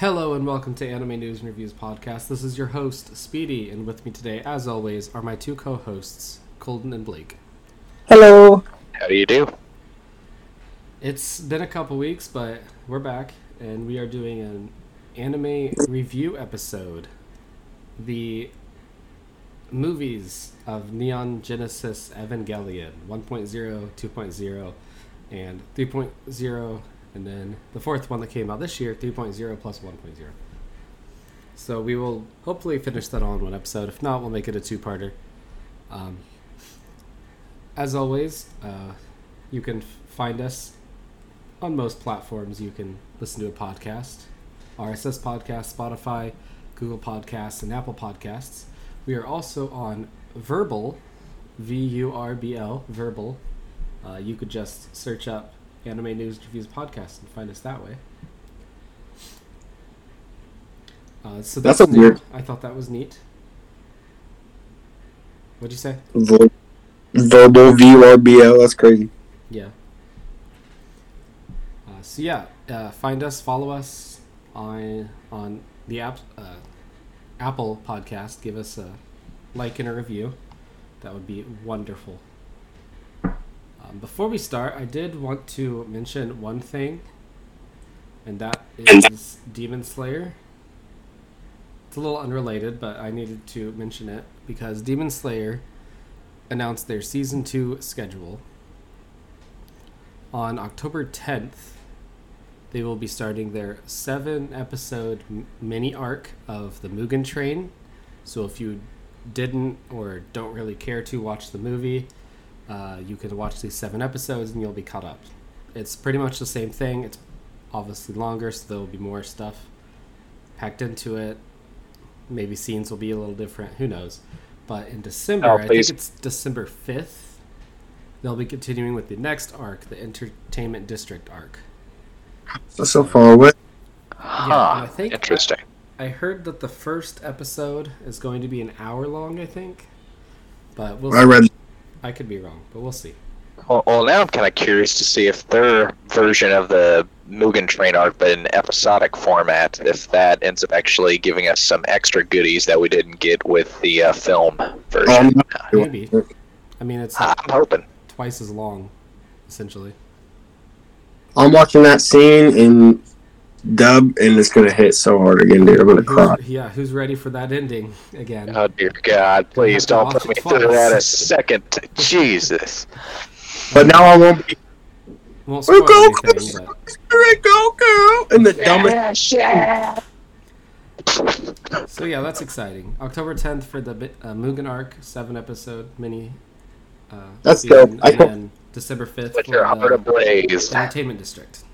Hello and welcome to Anime News and Reviews Podcast. This is your host, Speedy, and with me today, as always, are my two co hosts, Colden and Blake. Hello. How do you do? It's been a couple weeks, but we're back, and we are doing an anime review episode. The movies of Neon Genesis Evangelion 1.0, 2.0, and 3.0, and then the fourth one that came out this year 3.0 plus 1.0. So we will hopefully finish that all in one episode. If not, we'll make it a two parter. Um, as always, uh, you can find us on most platforms. You can listen to a podcast RSS Podcast, Spotify, Google Podcasts, and Apple Podcasts. We are also on Vurbl, V U R B L, Vurbl. Uh, you could just search up Anime News Reviews Podcast and find us that way. Uh, so That's that's, a new. weird- I thought that was neat. What'd you say? Ver- verbal VRBL. That's crazy. Yeah. Uh, so yeah, uh, find us, follow us on on the app, uh, Apple Podcast. Give us a like and a review. That would be wonderful. Um, before we start, I did want to mention one thing, and that is Demon Slayer. It's a little unrelated, but I needed to mention it because Demon Slayer announced their season two schedule. On October 10th, they will be starting their seven episode mini arc of the Mugen Train. So if you didn't or don't really care to watch the movie, uh, you can watch these seven episodes and you'll be caught up. It's pretty much the same thing. It's obviously longer, so there will be more stuff packed into it. Maybe scenes will be a little different. Who knows? But in December, Oh, I think it's December 5th, they'll be continuing with the next arc, the Entertainment District arc. That's so far away. Huh. I think- Interesting. I heard that the first episode is going to be an hour long, I think. But we'll I see. read. I could be wrong, but we'll see. Well, well now I'm kind of curious to see if their version of the Mugen Train arc, but in episodic format, if that ends up actually giving us some extra goodies that we didn't get with the uh, film version. Um, Maybe. I mean, it's like I'm hoping. twice as long, essentially. I'm watching that scene in dub, and it's gonna hit so hard again, dude. I'm gonna cry. Yeah, who's ready for that ending again? Oh dear God! Please don't put me through that a second. Jesus. But now I won't be. Won't spoil Go, anything, but Here go, girl! And the dumbest. so yeah, that's exciting. October 10th for the bi- uh, Mugen arc, seven episode mini. Uh, That's season, dope. I And hope- then December 5th Put for your heart the ablaze. Entertainment District.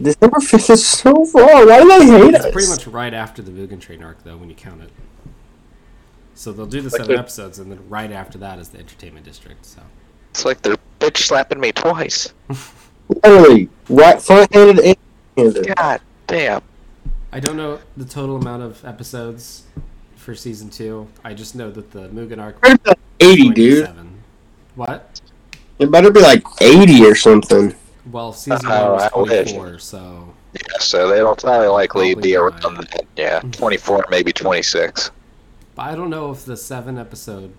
December 5th is so far. Why do they hate It's us? pretty much right after the Mugen Train arc, though, when you count it. So they'll do the Like seven the- episodes, and then right after that is the Entertainment District. So It's like they're bitch slapping me twice. Literally, right front-handed and handed. God damn. I don't know the total amount of episodes for season two. I just know that the Mugen arc. It better be like 80, dude. What? It better be like 80 or something. Well, season Oh, one was 24, so Yeah, so they'll probably likely Probably be not. around that. Yeah, 24, maybe 26. But I don't know if the seven episode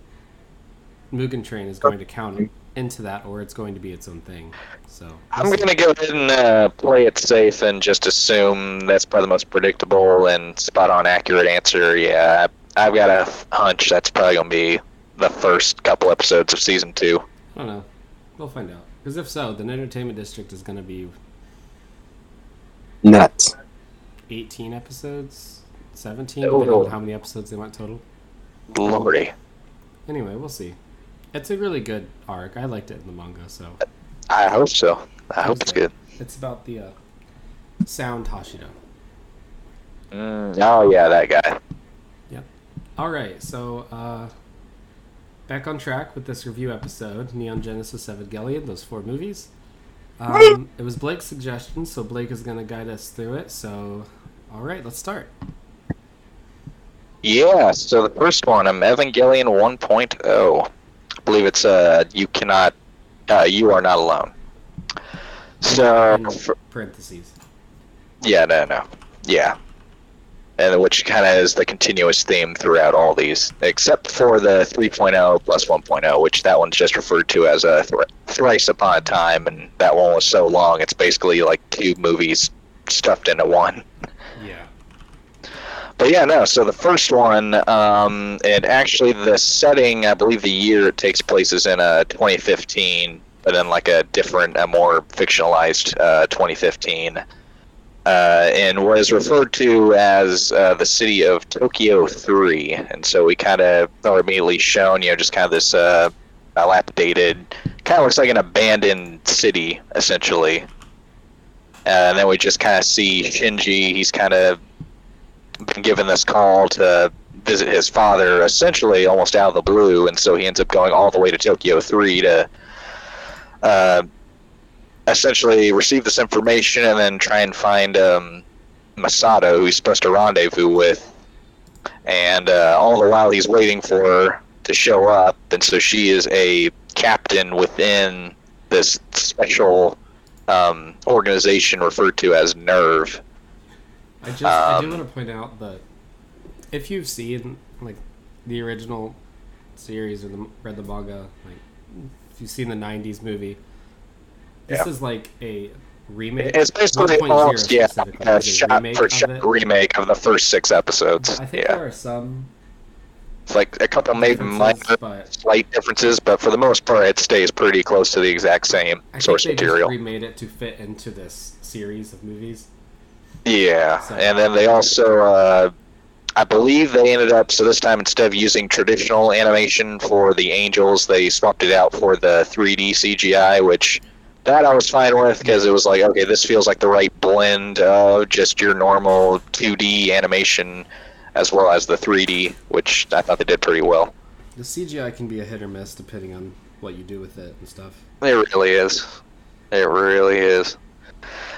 Mugen Train is going to count into that or it's going to be its own thing. So I'm going to go ahead and uh, play it safe and just assume that's probably the most predictable and spot on accurate answer. Yeah, I've got a hunch that's probably going to be the first couple episodes of season two. I don't know. We'll find out. Because if so, then Entertainment District is going to be Nuts. 18 episodes, 17, Oh. on how many episodes they want total. Lordy. Anyway, we'll see. It's a really good arc. I liked it in the manga, so I hope so. I hope it's good. it's about the uh, sound Hashira. Mm, oh, yeah, that guy. Yep. All right, so uh, back on track with this review episode, Neon Genesis Evangelion, those four movies. Um, it was Blake's suggestion, so Blake is going to guide us through it. So, all right, let's start. Yeah, so the first one, um, Evangelion 1.0. I believe it's uh, you cannot, uh, you are not alone. So, In parentheses. yeah, no, no. Yeah. And which kind of is the continuous theme throughout all these, except for the 3.0 plus 1.0, which that one's just referred to as a thr- thrice upon a time, and that one was so long it's basically like two movies stuffed into one. Yeah. But yeah, no. So the first one, um, and actually the setting, I believe the year it takes place is in uh, 2015, but in like a different, a more fictionalized uh, 2015, uh, and was referred to as uh, the city of Tokyo 3. And so we kind of are immediately shown, you know, just kind of this uh, dilapidated, kind of looks like an abandoned city, essentially. and then we just kind of see Shinji. He's kind of been given this call to visit his father, essentially almost out of the blue, and so he ends up going all the way to Tokyo Three to uh, essentially receive this information and then try and find um, Misato, who he's supposed to rendezvous with. And uh, all the while, he's waiting for her to show up, and so she is a captain within this special um, organization referred to as NERV. I just I do Um, want to point out that if you've seen like the original series or the, read the manga, like if you've seen the '90s movie, this Yeah. is like a remake. It's basically almost yeah, specifically a shot remake for of shot it. remake of the first six episodes. I think Yeah, there are some it's like a couple maybe minor but slight differences, but for the most part, it stays pretty close to the exact same I source think they material. just remade it to fit into this series of movies. Yeah, So- and then they also, uh, I believe they ended up. So this time, instead of using traditional animation for the angels, they swapped it out for the 3D CGI, which that I was fine with because it was like, okay, this feels like the right blend of just your normal 2D animation as well as the 3D, which I thought they did pretty well. The CGI can be a hit or miss depending on what you do with it and stuff. It really is. It really is.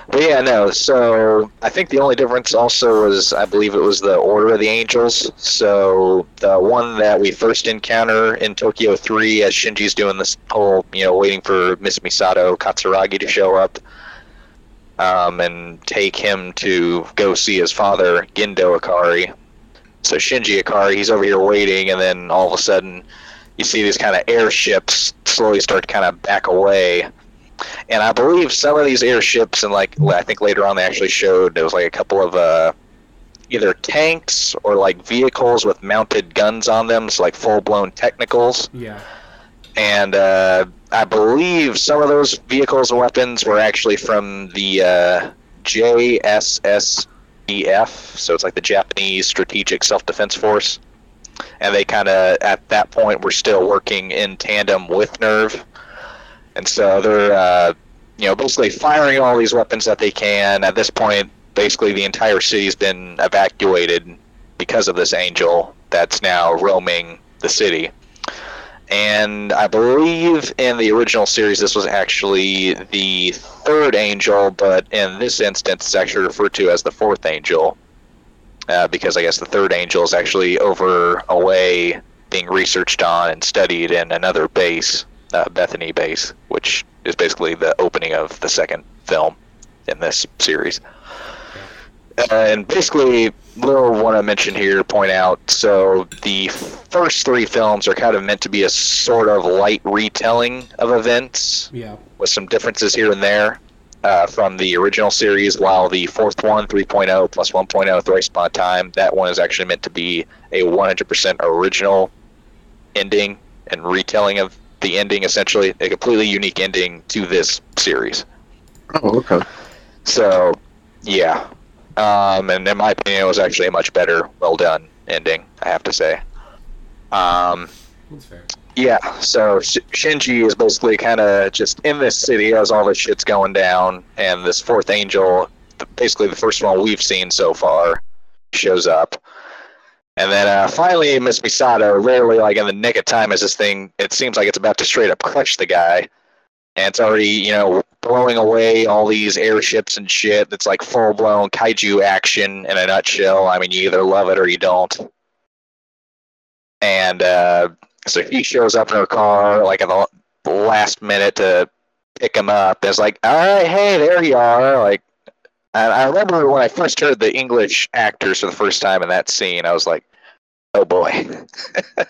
But yeah, no. So I think the only difference also was I believe it was the order of the angels. So the one that we first encounter in Tokyo Three, as Shinji's doing this whole, you know, waiting for Miss Misato Katsuragi to show up, um, and take him to go see his father, Gendo Ikari. So Shinji Ikari, he's over here waiting, and then all of a sudden, you see these kind of airships slowly start to kind of back away. And I believe some of these airships, and like I think later on they actually showed there was like a couple of uh, either tanks or like vehicles with mounted guns on them, so like full blown technicals. Yeah. And uh, I believe some of those vehicles and weapons were actually from the uh, JSSDF, so it's like the Japanese Strategic Self Defense Force. And they kind of, at that point, were still working in tandem with NERV. And so they're, uh, you know, basically firing all these weapons that they can. At this point, basically the entire city's been evacuated because of this angel that's now roaming the city. And I believe in the original series, this was actually the third angel, but in this instance, it's actually referred to as the fourth angel. Uh, because I guess the third angel is actually over away being researched on and studied in another base, uh, Bethany base, which is basically the opening of the second film in this series. And basically, little want to mention here, to point out. So the first three films are kind of meant to be a sort of light retelling of events Yeah. with some differences here and there uh, from the original series. While the fourth one, 3.0 plus 1.0, Thrice Upon Time, that one is actually meant to be a 100% original ending and retelling of the ending, essentially a completely unique ending to this series. Oh, okay. So, yeah. Um, and in my opinion, it was actually a much better, well done ending, I have to say. Um, That's fair. yeah, so Shinji is basically kind of just in this city as all this shit's going down, and this fourth angel, basically the first one we've seen so far, shows up. And then uh, finally, Miss Misato, literally like in the nick of time, as this thing, it seems like it's about to straight up crush the guy. And it's already, you know, blowing away all these airships and shit. It's like full blown kaiju action in a nutshell. I mean, you either love it or you don't. And uh, so he shows up in her car like at the last minute to pick him up. It's like, all right, hey, there you are. Like, And I remember when I first heard the English actors for the first time in that scene, I was like, "Oh boy."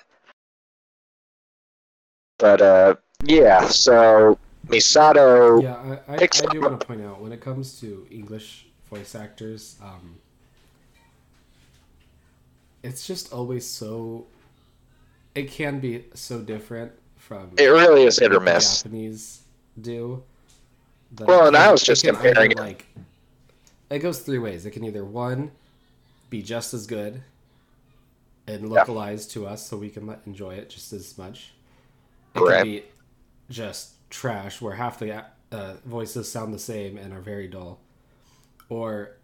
but uh, yeah, so Misato. Yeah, I, I, I do want to point out when it comes to English voice actors, um, it's just always so. It can be so different from It really is hit or miss. Japanese do. Well, and I was just comparing it. Like, it goes three ways. It can either one be just as good and localized to us, so we can enjoy it just as much. It Correct. can be just trash, where half the uh, voices sound the same and are very dull. Or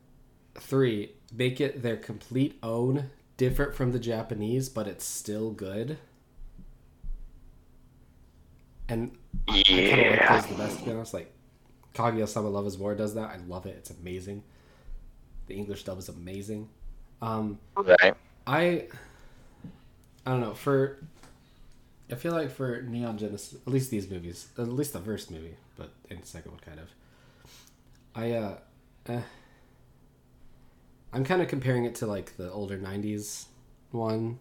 three, make it their complete own, different from the Japanese, but it's still good. And I kind of like Yeah. those the best, to be honest. Like, Kaguya Sama Love is War does that. I love it. It's amazing. The English dub is amazing. Um, Right. I I don't know for I feel like for Neon Genesis, at least these movies, at least the first movie, but in the second one kind of. I uh, eh, I'm kind of comparing it to like the older '90s one.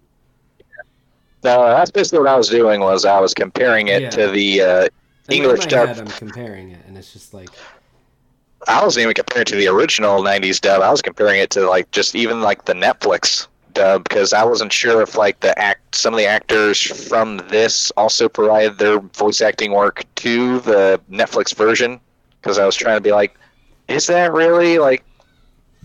No, that's basically what I was doing. Was I was comparing it Yeah. to the uh, English dub. head, I'm comparing it, and it's just like I wasn't even comparing it to the original '90s dub. I was comparing it to like just even like the Netflix dub because I wasn't sure if like the act some of the actors from this also provided their voice acting work to the Netflix version because I was trying to be like, is that really like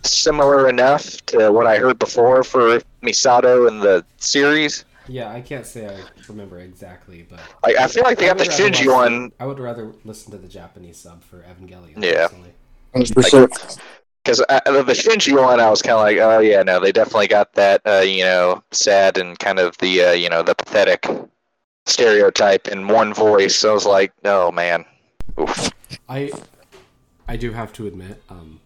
similar enough to what I heard before for Misato in the series? yeah, I can't say I remember exactly, but Like I feel like they I got the Shinji one I would rather listen to the Japanese sub for Evangelion. Yeah. personally. 100%. Because the Shinji one, I was kind of like, oh yeah, no, they definitely got that, uh, you know, sad and kind of the, uh, you know, the pathetic stereotype in one voice. So I was like, oh man, Oof. I I do have to admit, um,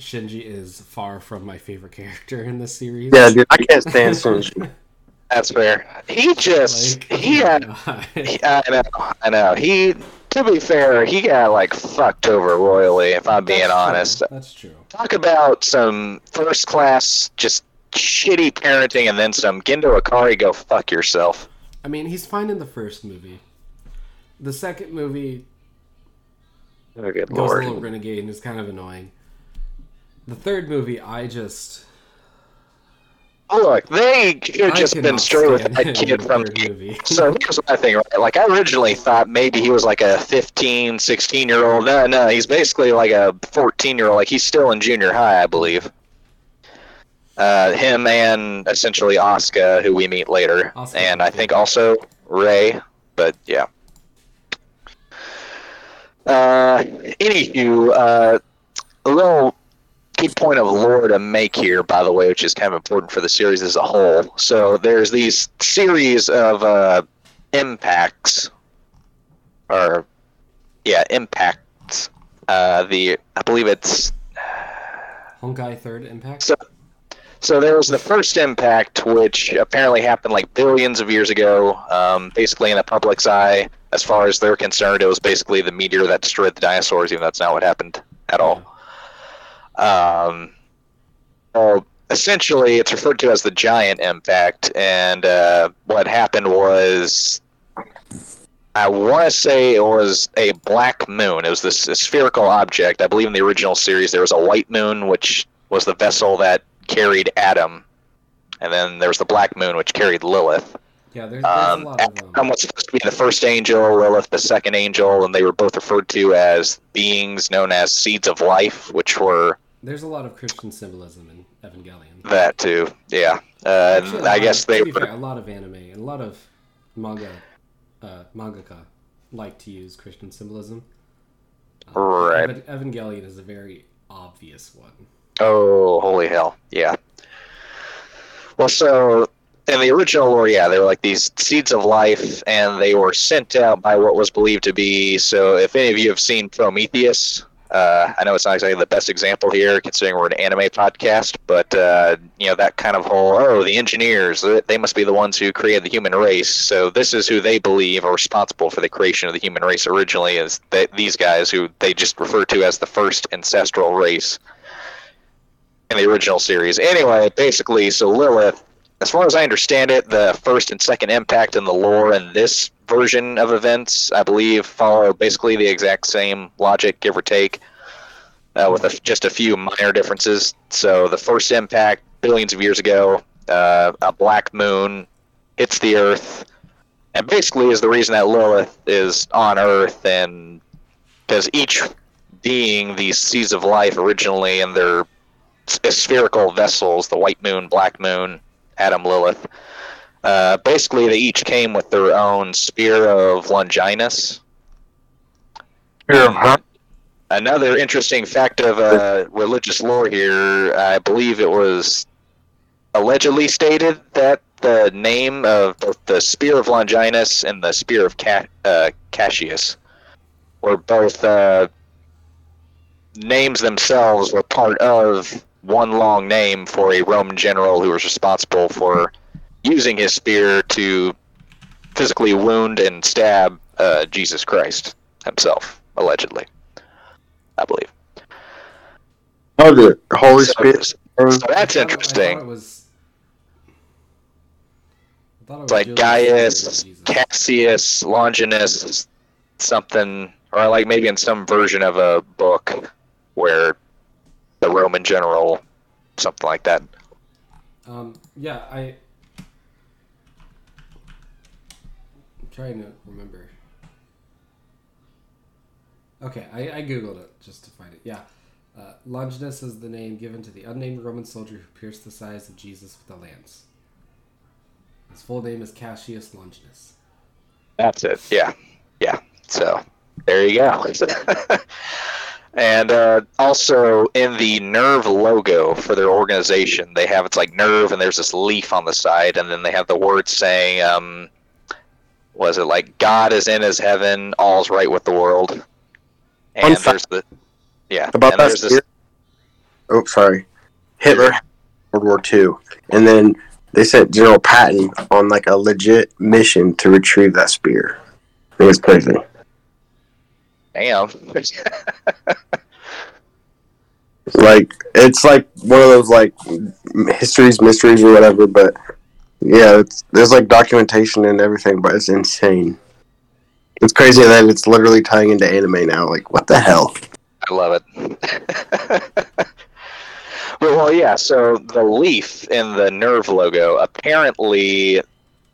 Shinji is far from my favorite character in this series. Yeah, dude, I can't stand Shinji. that's fair. He just, Like, he oh had, he- I know, I know. He, to be fair, he got like fucked over royally. If I'm being That's true. honest, That's true. talk about some first class, just shitty parenting, and then some. Gendo Ikari, go fuck yourself. I mean, he's fine in the first movie. The second movie Oh, good goes lord. a little renegade and is kind of annoying. The third movie, I just Look, they should have just been straight with that kid from the movie. So here's my thing, right? Like, I originally thought maybe he was like a 15, 16 year old. No, no, he's basically like a 14 year old. Like, he's still in junior high, I believe. Uh, him and essentially Oscar, who we meet later. Asuka, and I think also Rei, but yeah. Uh, anywho, uh, a little key point of lore to make here, by the way, which is kind of important for the series as a whole. So there's these series of uh, impacts, or yeah, impacts. Uh, the I believe it's Honkai Third Impact. So- so there was the first impact, which apparently happened like billions of years ago. Um, basically, in the public's eye, as far as they're concerned, it was basically the meteor that destroyed the dinosaurs. Even though that's not what happened at all. Um, so essentially, it's referred to as the giant impact, and uh, what happened was, I want to say it was a black moon. It was this spherical object. I believe in the original series there was a white moon, which was the vessel that carried Adam, and then there was the black moon, which carried Lilith. Yeah, there's, there's Um, a lot of Adam um, was supposed to be the first angel, Lilith the second angel, and they were both referred to as beings known as seeds of life, which were there's a lot of Christian symbolism in Evangelion. that too. Yeah, uh, Actually, I guess of, they to be were. fair, a lot of anime and a lot of manga, uh, mangaka like to use Christian symbolism. Uh, Right. Evan- Evangelion is a very obvious one. Oh, holy hell! Yeah. Well, so in the original lore, yeah, they were like these seeds of life, and they were sent out by what was believed to be. So, if any of you have seen Prometheus, Uh, I know it's not exactly the best example here, considering we're an anime podcast, but uh, you know that kind of whole oh the engineers they must be the ones who created the human race, so this is who they believe are responsible for the creation of the human race originally is these guys who they just refer to as the first ancestral race in the original series. Anyway, basically, so Lilith, as far as I understand it, the first and second impact in the lore in this version of events, I believe, follow basically the exact same logic, give or take, uh, with a, just a few minor differences. So the first impact, billions of years ago, uh, a black moon hits the Earth, and basically is the reason that Lilith is on Earth, and because each being these seeds of life originally in their spherical vessels, the white moon, black moon, Adam Lilith. Uh, basically, they each came with their own spear of Longinus. Of? Another interesting fact of uh, religious lore here, I believe it was allegedly stated that the name of both the Spear of Longinus and the Spear of Ca- uh, Cassius were both uh, names themselves were part of one long name for a Roman general who was responsible for using his spear to physically wound and stab uh, Jesus Christ himself, allegedly. I believe. Oh, the Holy So- Spirit. So that's I thought- I interesting. it was, I thought it was It's like Gaius, Cassius, Longinus, something, or like maybe in some version of a book where the Roman general, something like that. Um, yeah, I. I'm trying to remember. Okay, I, I googled it just to find it. Yeah, uh, Longinus is the name given to the unnamed Roman soldier who pierced the sides of Jesus with a lance. His full name is Cassius Longinus. That's it. Yeah, yeah. So there you go. and uh, also in the NERV logo for their organization, they have it's like NERV, and there's this leaf on the side, and then they have the words saying, um, "Was it like God is in His heaven, all's right with the world?" Fun And fact there's the yeah, About that this spear. Oh, sorry. Hitler World War II, and then they sent General Patton on like a legit mission to retrieve that spear. It was crazy. Damn. Like it's like one of those like histories, mysteries, or whatever. But yeah, it's, there's like documentation and everything, but it's insane. It's crazy that it's literally tying into anime now. Like, what the hell? I love it. but well, yeah. So the leaf in the NERV logo, apparently,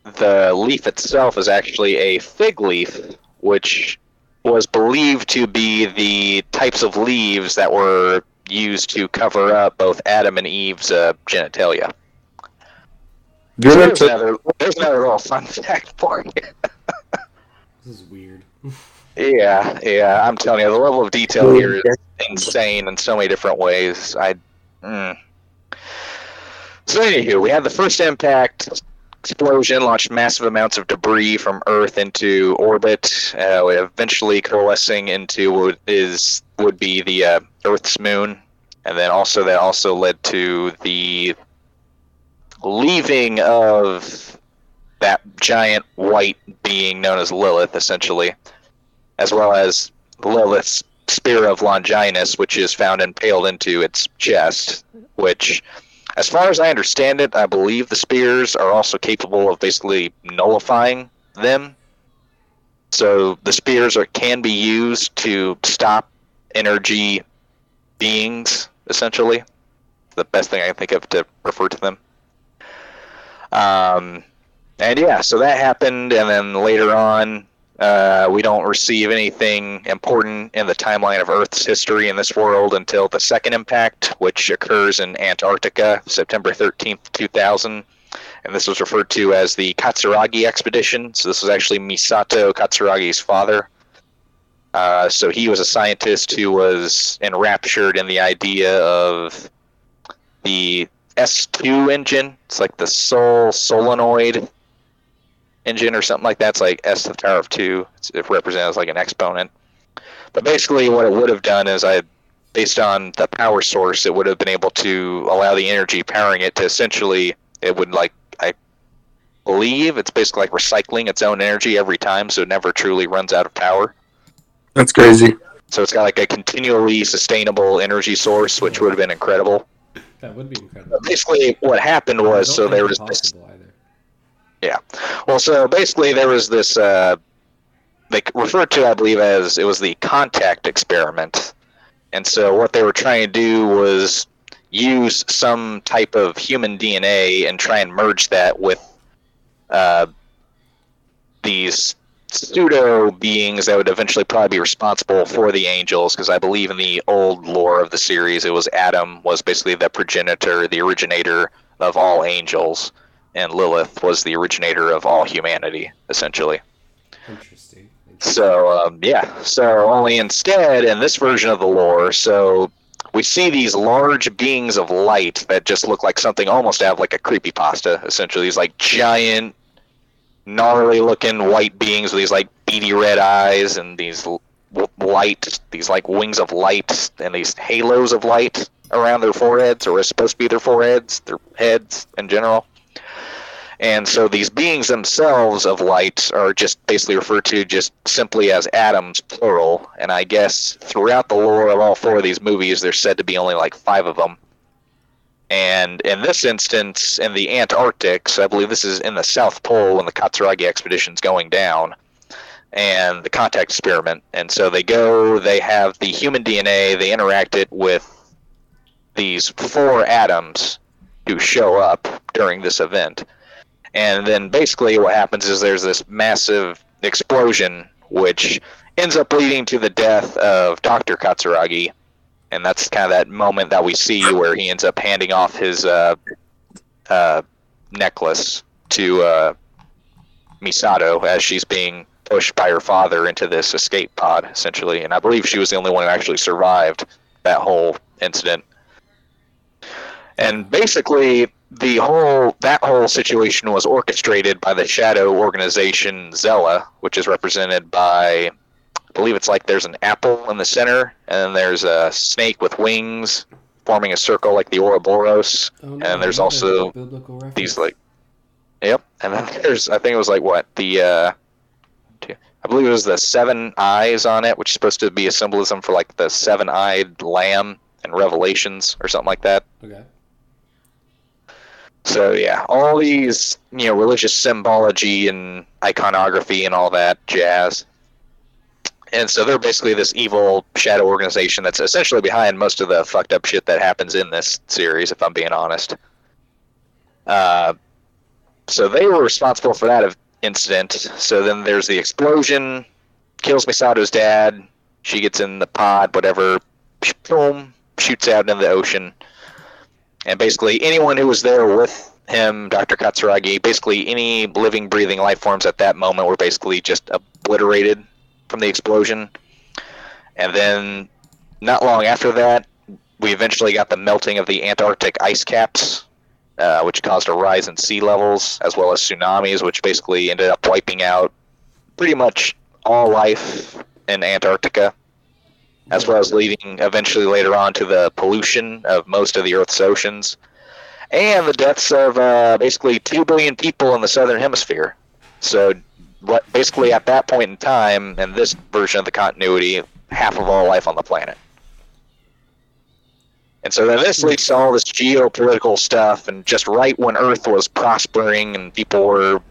the leaf itself is actually a fig leaf, which was believed to be the types of leaves that were used to cover up both Adam and Eve's uh, genitalia. So there's, another, there's another little fun fact for you. This is weird. Yeah, yeah. I'm telling you, the level of detail here is insane in so many different ways. I. Mm. So anywho, we had the first impact explosion launched massive amounts of debris from Earth into orbit, uh, eventually coalescing into what is would be the uh, Earth's moon, and then also that also led to the leaving of that giant white being known as Lilith, essentially, as well as Lilith's spear of Longinus, which is found impaled into its chest, which, as far as I understand it, I believe the spears are also capable of basically nullifying them. So the spears are, can be used to stop energy beings, essentially. The best thing I can think of to refer to them. Um, and yeah, so that happened, and then later on, uh, we don't receive anything important in the timeline of Earth's history in this world until the second impact, which occurs in Antarctica, September 13th, 2000. And this was referred to as the Katsuragi expedition. So this was actually Misato Katsuragi's father. Uh, so he was a scientist who was enraptured in the idea of the S2 engine. It's like the Sol solenoid engine or something like that. It's like S to the power of two. It's, it represents like an exponent. But basically, what it would have done is I, based on the power source, it would have been able to allow the energy powering it to essentially, it would like I believe it's basically like recycling its own energy every time, so it never truly runs out of power. That's crazy. So it's got like a continually sustainable energy source, which would have been incredible. That would be incredible. But basically, what happened was so there was this possible either. Well, so basically, there was this. Uh, they referred to, I believe, as it was the contact experiment, and so what they were trying to do was use some type of human DNA and try and merge that with uh, these pseudo beings that would eventually probably be responsible for the angels because i believe in the old lore of the series it was adam was basically the progenitor the originator of all angels and Lilith was the originator of all humanity, essentially. Interesting. So, um, yeah. So, only instead, in this version of the lore, so we see these large beings of light that just look like something almost out of like a creepy pasta, essentially. These like giant, gnarly looking white beings with these like beady red eyes and these light, these like wings of light and these halos of light around their foreheads, or is supposed to be their foreheads, their heads in general. And so these beings themselves of light are just basically referred to just simply as Adams, plural. And I guess throughout the lore of all four of these movies, there's said to be only like five of them. And in this instance, in the Antarctic, so I believe this is in the South Pole when the Katsuragi expedition's going down, and the contact experiment. And so they go, they have the human DNA, they interact it with these four Adams who show up during this event and then basically what happens is there's this massive explosion which ends up leading to the death of Dr. Katsuragi and that's kind of that moment that we see where he ends up handing off his uh, uh, necklace to uh, Misato as she's being pushed by her father into this escape pod essentially and I believe she was the only one who actually survived that whole incident and basically the whole that whole situation was orchestrated by the shadow organization SEELE, which is represented by I believe it's like there's an apple in the center and then there's a snake with wings forming a circle like the Ouroboros. Oh, And there's also. These like Yep. And then there's I think it was like what? The uh I believe it was the seven eyes on it, which is supposed to be a symbolism for like the seven eyed lamb and revelations or something like that. Okay. So yeah, all these you know religious symbology and iconography and all that jazz. And so they're basically this evil shadow organization that's essentially behind most of the fucked up shit that happens in this series, if I'm being honest. Uh, so they were responsible for that incident. So then there's the explosion, kills Misato's dad. She gets in the pod, whatever, boom, shoots out into the ocean and basically anyone who was there with him, Dr. Katsuragi, basically any living, breathing life forms at that moment were basically just obliterated from the explosion. And then, not long after that, we eventually got the melting of the Antarctic ice caps, uh, which caused a rise in sea levels, as well as tsunamis, which basically ended up wiping out pretty much all life in Antarctica as well as leading eventually later on to the pollution of most of the Earth's oceans, and the deaths of uh, basically two billion people in the southern hemisphere. So, basically at that point in time, in this version of the continuity, half of all life on the planet. And so then this leads to all this geopolitical stuff, and just right when Earth was prospering and people were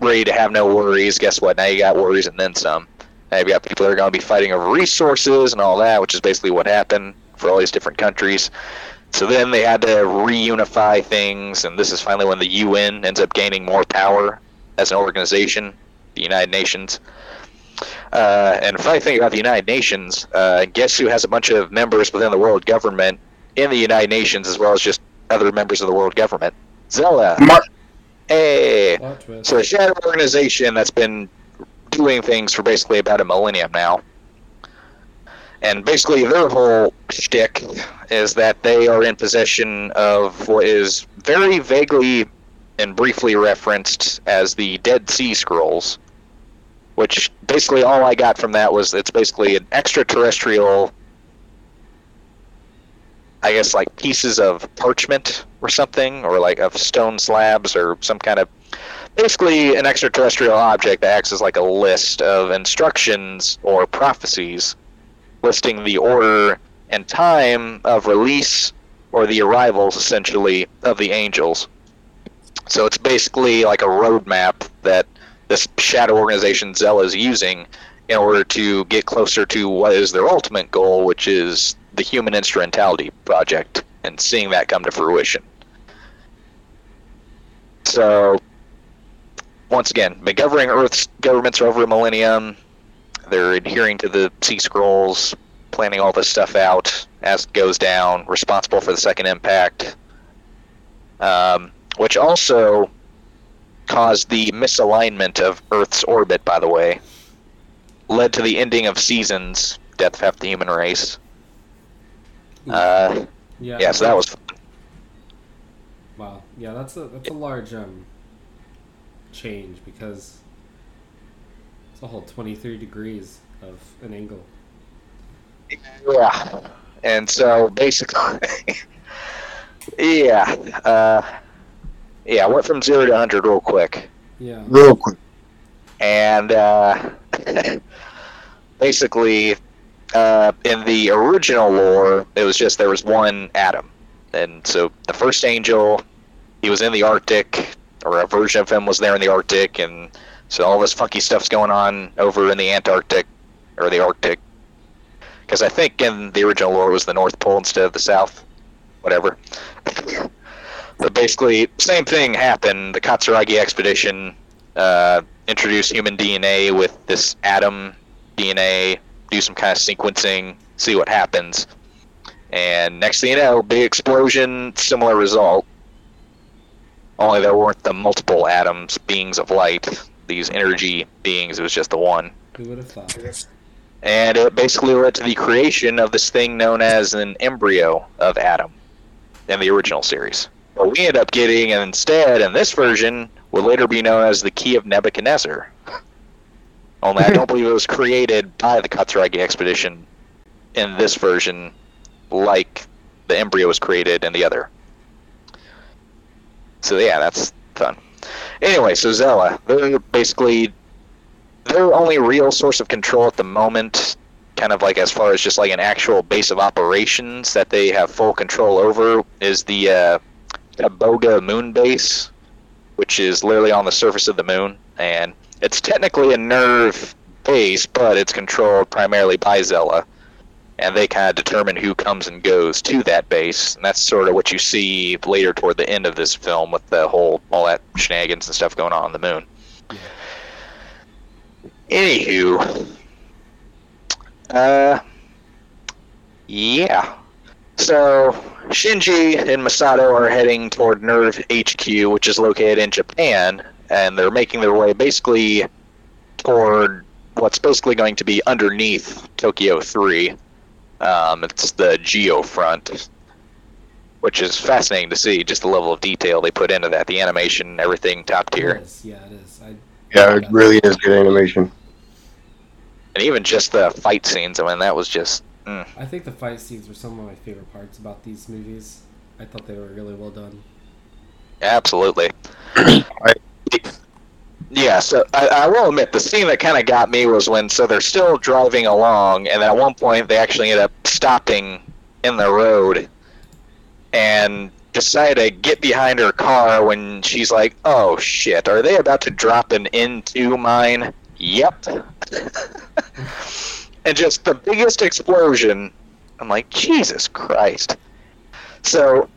ready to have no worries, guess what? Now you got worries and then some. Now you've got people that are going to be fighting over resources and all that, which is basically what happened for all these different countries. So then they had to reunify things, and this is finally when the UN ends up gaining more power as an organization, the United Nations. Uh, and funny thing about the United Nations, uh, guess who has a bunch of members within the world government in the United Nations as well as just other members of the world government? SEELE. Mar- Hey. Plot twist. So a shadow organization that's been doing things for basically about a millennium now. And basically their whole shtick is that they are in possession of what is very vaguely and briefly referenced as the Dead Sea Scrolls. which basically all I got from that was it's basically an extraterrestrial, I guess, like pieces of parchment or something, or like of stone slabs or some kind of. Basically, an extraterrestrial object that acts as like a list of instructions or prophecies listing the order and time of release or the arrivals, essentially, of the angels. So it's basically like a roadmap that this shadow organization SEELE is using in order to get closer to what is their ultimate goal, which is the Human Instrumentality Project, and seeing that come to fruition. So, once again, been governing Earth's governments for over a millennium. They're adhering to the Sea Scrolls, planning all this stuff out as it goes down, responsible for the second impact. Um, which also caused the misalignment of Earth's orbit, by the way. Led to the ending of seasons, death of half the human race. Uh, Yeah. yeah, so that was fun. Wow. Yeah, that's a that's a large um change because it's a whole 23 degrees of an angle. Yeah. And so basically, yeah, uh, yeah, I went from zero to 100 real quick. Yeah. Real quick. and uh, basically uh, in the original lore it was just there was one Adam. and so the first angel he was in the arctic or a version of him was there in the arctic and so all this funky stuff's going on over in the antarctic or the arctic because i think in the original lore it was the north pole instead of the south whatever but basically same thing happened the katsuragi expedition uh, introduce human DNA with this Adam DNA, do some kind of sequencing, see what happens. And next thing you know, big explosion, similar result. Only there weren't the multiple Adams, beings of light, these energy beings, it was just the one. Who would have thought? And it basically led to the creation of this thing known as an embryo of Adam in the original series. What we end up getting instead in this version would later be known as the Key of Nebuchadnezzar. Only I don't believe it was created by the Katsuragi expedition in this version, like the embryo was created in the other. So yeah, that's fun. Anyway, so SEELE, they're basically their only real source of control at the moment, kind of like as far as just like an actual base of operations that they have full control over, is the uh, Aboga moon base, which is literally on the surface of the moon, and it's technically a NERV base, but it's controlled primarily by SEELE, and they kind of determine who comes and goes to that base, and that's sort of what you see later toward the end of this film with the whole all that shenanigans and stuff going on on the moon. Anywho, uh, yeah. So Shinji and Misato are heading toward NERV HQ, which is located in Japan, and they're making their way basically toward what's basically going to be underneath Tokyo 3. Um, it's the Geo front, which is fascinating to see. Just the level of detail they put into that, the animation, everything, top tier. is. Yeah, it is. I, Yeah, it really is good animation. and even just the fight scenes. I mean, that was just mm, I think the fight scenes were some of my favorite parts about these movies. I thought they were really well done. absolutely. Yeah, so I, I will admit the scene that kind of got me was when so they're still driving along, and at one point they actually end up stopping in the road, and decide to get behind her car when she's like, "Oh shit, are they about to drop an N2 mine?" Yep. and just the biggest explosion. I'm like, Jesus Christ. So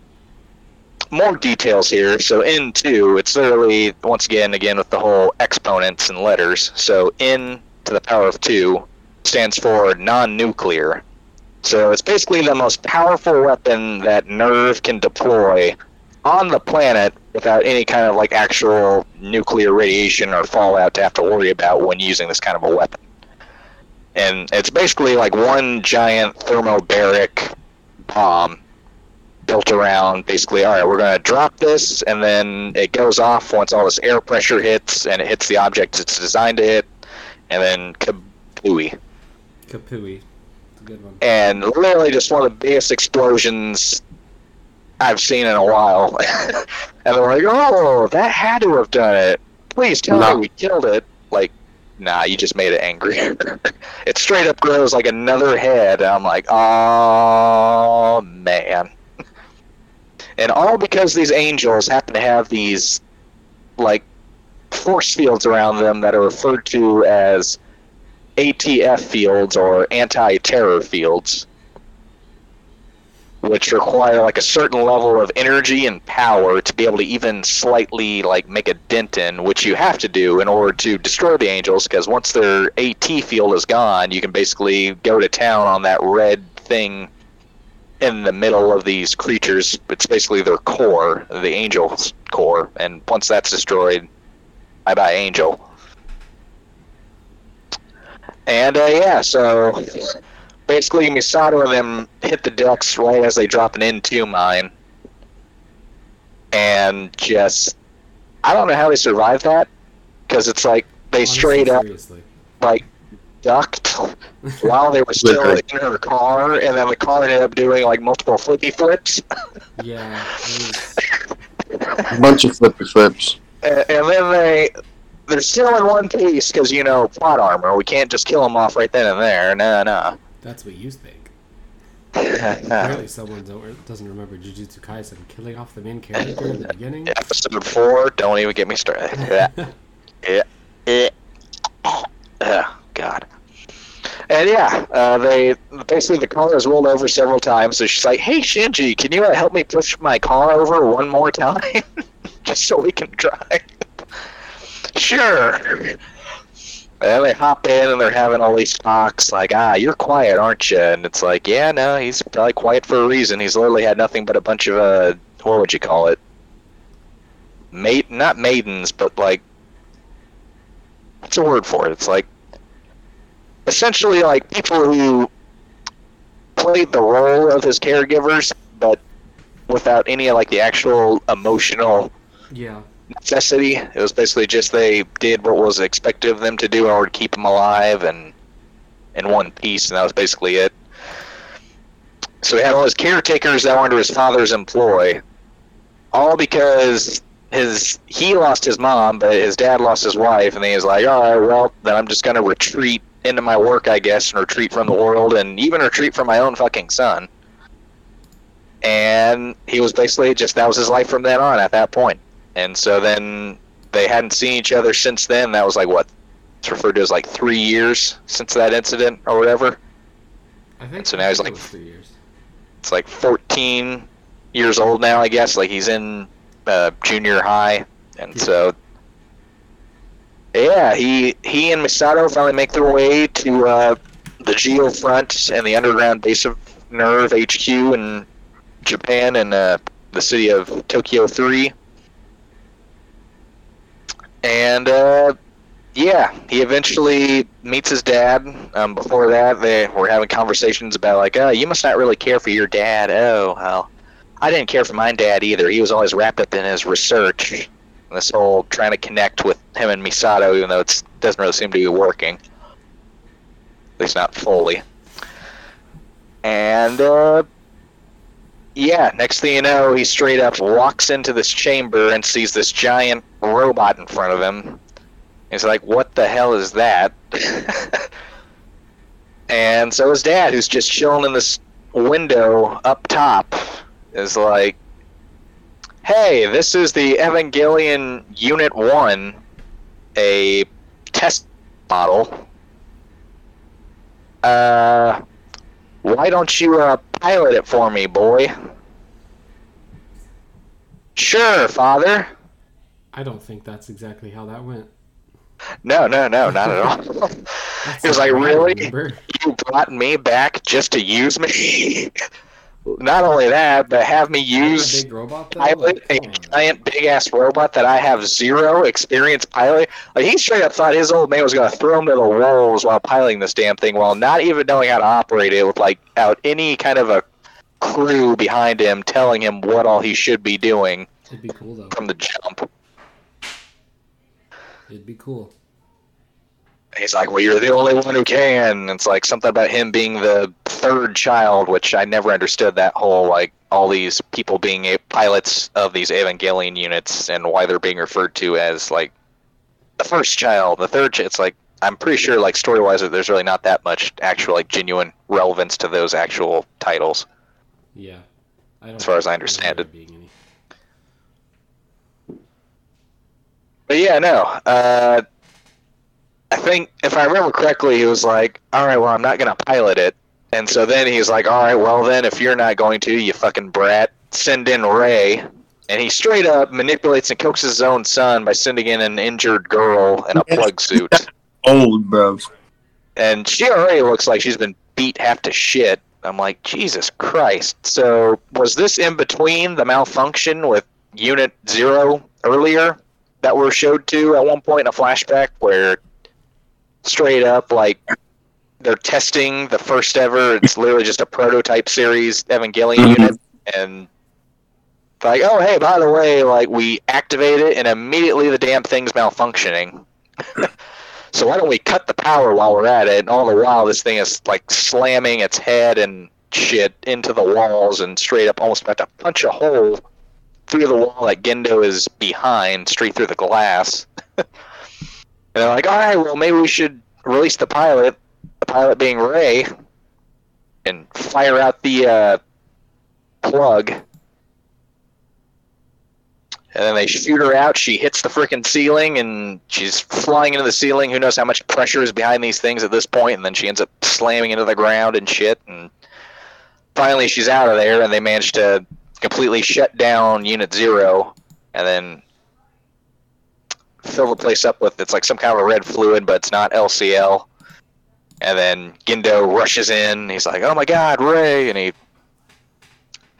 more details here. So N two, it's literally once again, again with the whole exponents and letters. So N to the power of two stands for non-nuclear. So it's basically the most powerful weapon that NERV can deploy on the planet without any kind of like actual nuclear radiation or fallout to have to worry about when using this kind of a weapon. And it's basically like one giant thermobaric bomb built around basically all right we're going to drop this and then it goes off once all this air pressure hits and it hits the object it's designed to hit and then Kabooey. Kapui. It's a good one. and literally just one of the biggest explosions I've seen in a while. and they're like, "Oh, that had to have done it. Please tell No. me we killed it." Like, nah, you just made it angrier. it straight up grows like another head. And I'm like, "Oh man!" And all because these angels happen to have these like force fields around them that are referred to as ATF fields or anti-terror fields, which require like a certain level of energy and power to be able to even slightly like make a dent in, which you have to do in order to destroy the angels. Because once their AT field is gone, you can basically go to town on that red thing in the middle of these creatures. It's basically their core, the angel's core, and once that's destroyed, I buy angel. And uh, yeah, so basically Misato and them hit the decks right as they drop an N2 mine. And just, I don't know how they survived that, because it's like they Honestly, straight up Seriously. like ducked while they were still Literally. in her car, and then the car ended up doing like multiple flippy flips. Yeah. It was, bunch of flippy flips. and, and then they they're still in one piece because you know plot armor. We can't just kill them off right then and there. No, no. that's what you think. Apparently, someone doesn't remember Jujutsu Kaisen killing off the main character in the beginning. Episode four. Don't even get me started. Yeah, yeah, yeah. And yeah, uh, they basically the car has rolled over several times. So she's like, "Hey Shinji, can you uh, help me push my car over one more time, just so we can drive?" sure. And they hop in and they're having all these talks like, ah, you're quiet, aren't you? And it's like, yeah, no, he's probably quiet for a reason. He's literally had nothing but a bunch of, uh, what would you call it? Mate, not maidens, but like, what's a word for it? It's like, essentially like people who played the role of his caregivers, but without any of like the actual emotional Yeah. necessity. It was basically just they did what was expected of them to do in order to keep him alive and in one piece, and that was basically it. So he had all his caretakers that were under his father's employ, all because his he lost his mom, but his dad lost his wife, and he was like, all right, well, then I'm just gonna retreat into my work, I guess, and retreat from the world, and even retreat from my own fucking son. And he was basically just that was his life from then on at that. And so then they hadn't seen each other since then. That was like what it's referred to as like three years since that incident or whatever. I think So now he's like- three years. It's like 14 years old now, I guess. Like he's in uh, junior high, and Yeah. so yeah, he he and Misato finally make their way to uh, the Geo Front and the underground base of NERV HQ in Japan and uh, the city of Tokyo Three. And uh, yeah, he eventually meets his dad. Um, before that, they were having conversations about like, oh, you must not really care for your dad. Oh, well, I didn't care for my dad either. He was always wrapped up in his research. This whole trying to connect with him and Misato, even though it doesn't really seem to be working. At least not fully. And uh, yeah, next thing you know, he straight up walks into this chamber and sees this giant robot in front of him. He's like, "What the hell is that?" and so his dad, who's just chilling in this window up top, is like, "Hey, this is the Evangelion Unit One, a test model. Uh, why don't you uh, pilot it for me, boy?" Sure, father. I don't think that's exactly how that went. No, no, no, not at all. it was like, "Really? you brought me back just to use me. Not only that, but have me A use big robot pilot a giant big ass robot that I have zero experience piloting. Like he straight up thought his old man was gonna throw him to the wolves while piloting this damn thing, while not even knowing how to operate it, with like out any kind of a crew behind him telling him what all he should be doing It'd be cool though. from the jump. It'd be cool. He's like, "Well, you're the only one who can." It's like something about him being the third child, which I never understood that whole like all these people being a- pilots of these Evangelion units and why they're being referred to as like the first child, the third. Ch- it's like I'm pretty sure like story wise, there's really not that much actual like genuine relevance to those actual titles. Yeah. I don't As far as I understand it. being any. But yeah, no. Uh, I think if I remember correctly, he was like, "All right, well, I'm not gonna pilot it." And so then he's like, "All right, well then, if you're not going to, you fucking brat, send in Rei." And he straight up manipulates and coaxes his own son by sending in an injured girl in a plug suit. Old, bro. and she already looks like she's been beat half to shit. I'm like, Jesus Christ. So was this in between the malfunction with Unit Zero earlier that we're showed to at one point in a flashback where straight up like they're testing the first ever it's literally just a prototype series Evangelion Mhm. unit and like, oh hey, by the way, like we activate it and immediately the damn thing's malfunctioning. So why don't we cut the power while we're at it? And all the while, this thing is like slamming its head and shit into the walls and straight up almost about to punch a hole through the wall that Gendo is behind, straight through the glass. and they're like, all right, well, maybe we should release the pilot, the pilot being Rei, and fire out the uh, plug. And then they shoot her out. She hits the freaking ceiling, and she's flying into the ceiling. Who knows how much pressure is behind these things at this point? And then she ends up slamming into the ground and shit. And finally, she's out of there, and they manage to completely shut down Unit Zero, and then fill the place up with it's like some kind of a red fluid, but it's not LCL. And then Gendo rushes in. He's like, "Oh my God, Rei!" And he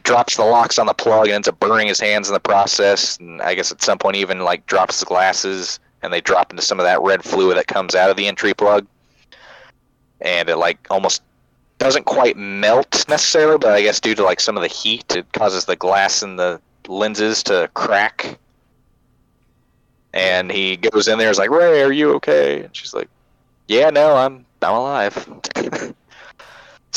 drops the locks on the plug and ends up burning his hands in the process. And I guess at some point even like drops the glasses and they drop into some of that red fluid that comes out of the entry plug. And it like almost doesn't quite melt necessarily, but I guess due to like some of the heat, it causes the glass in the lenses to crack. And he goes in there, is like, Rei, are you okay? And she's like, Yeah, no, I'm I'm alive.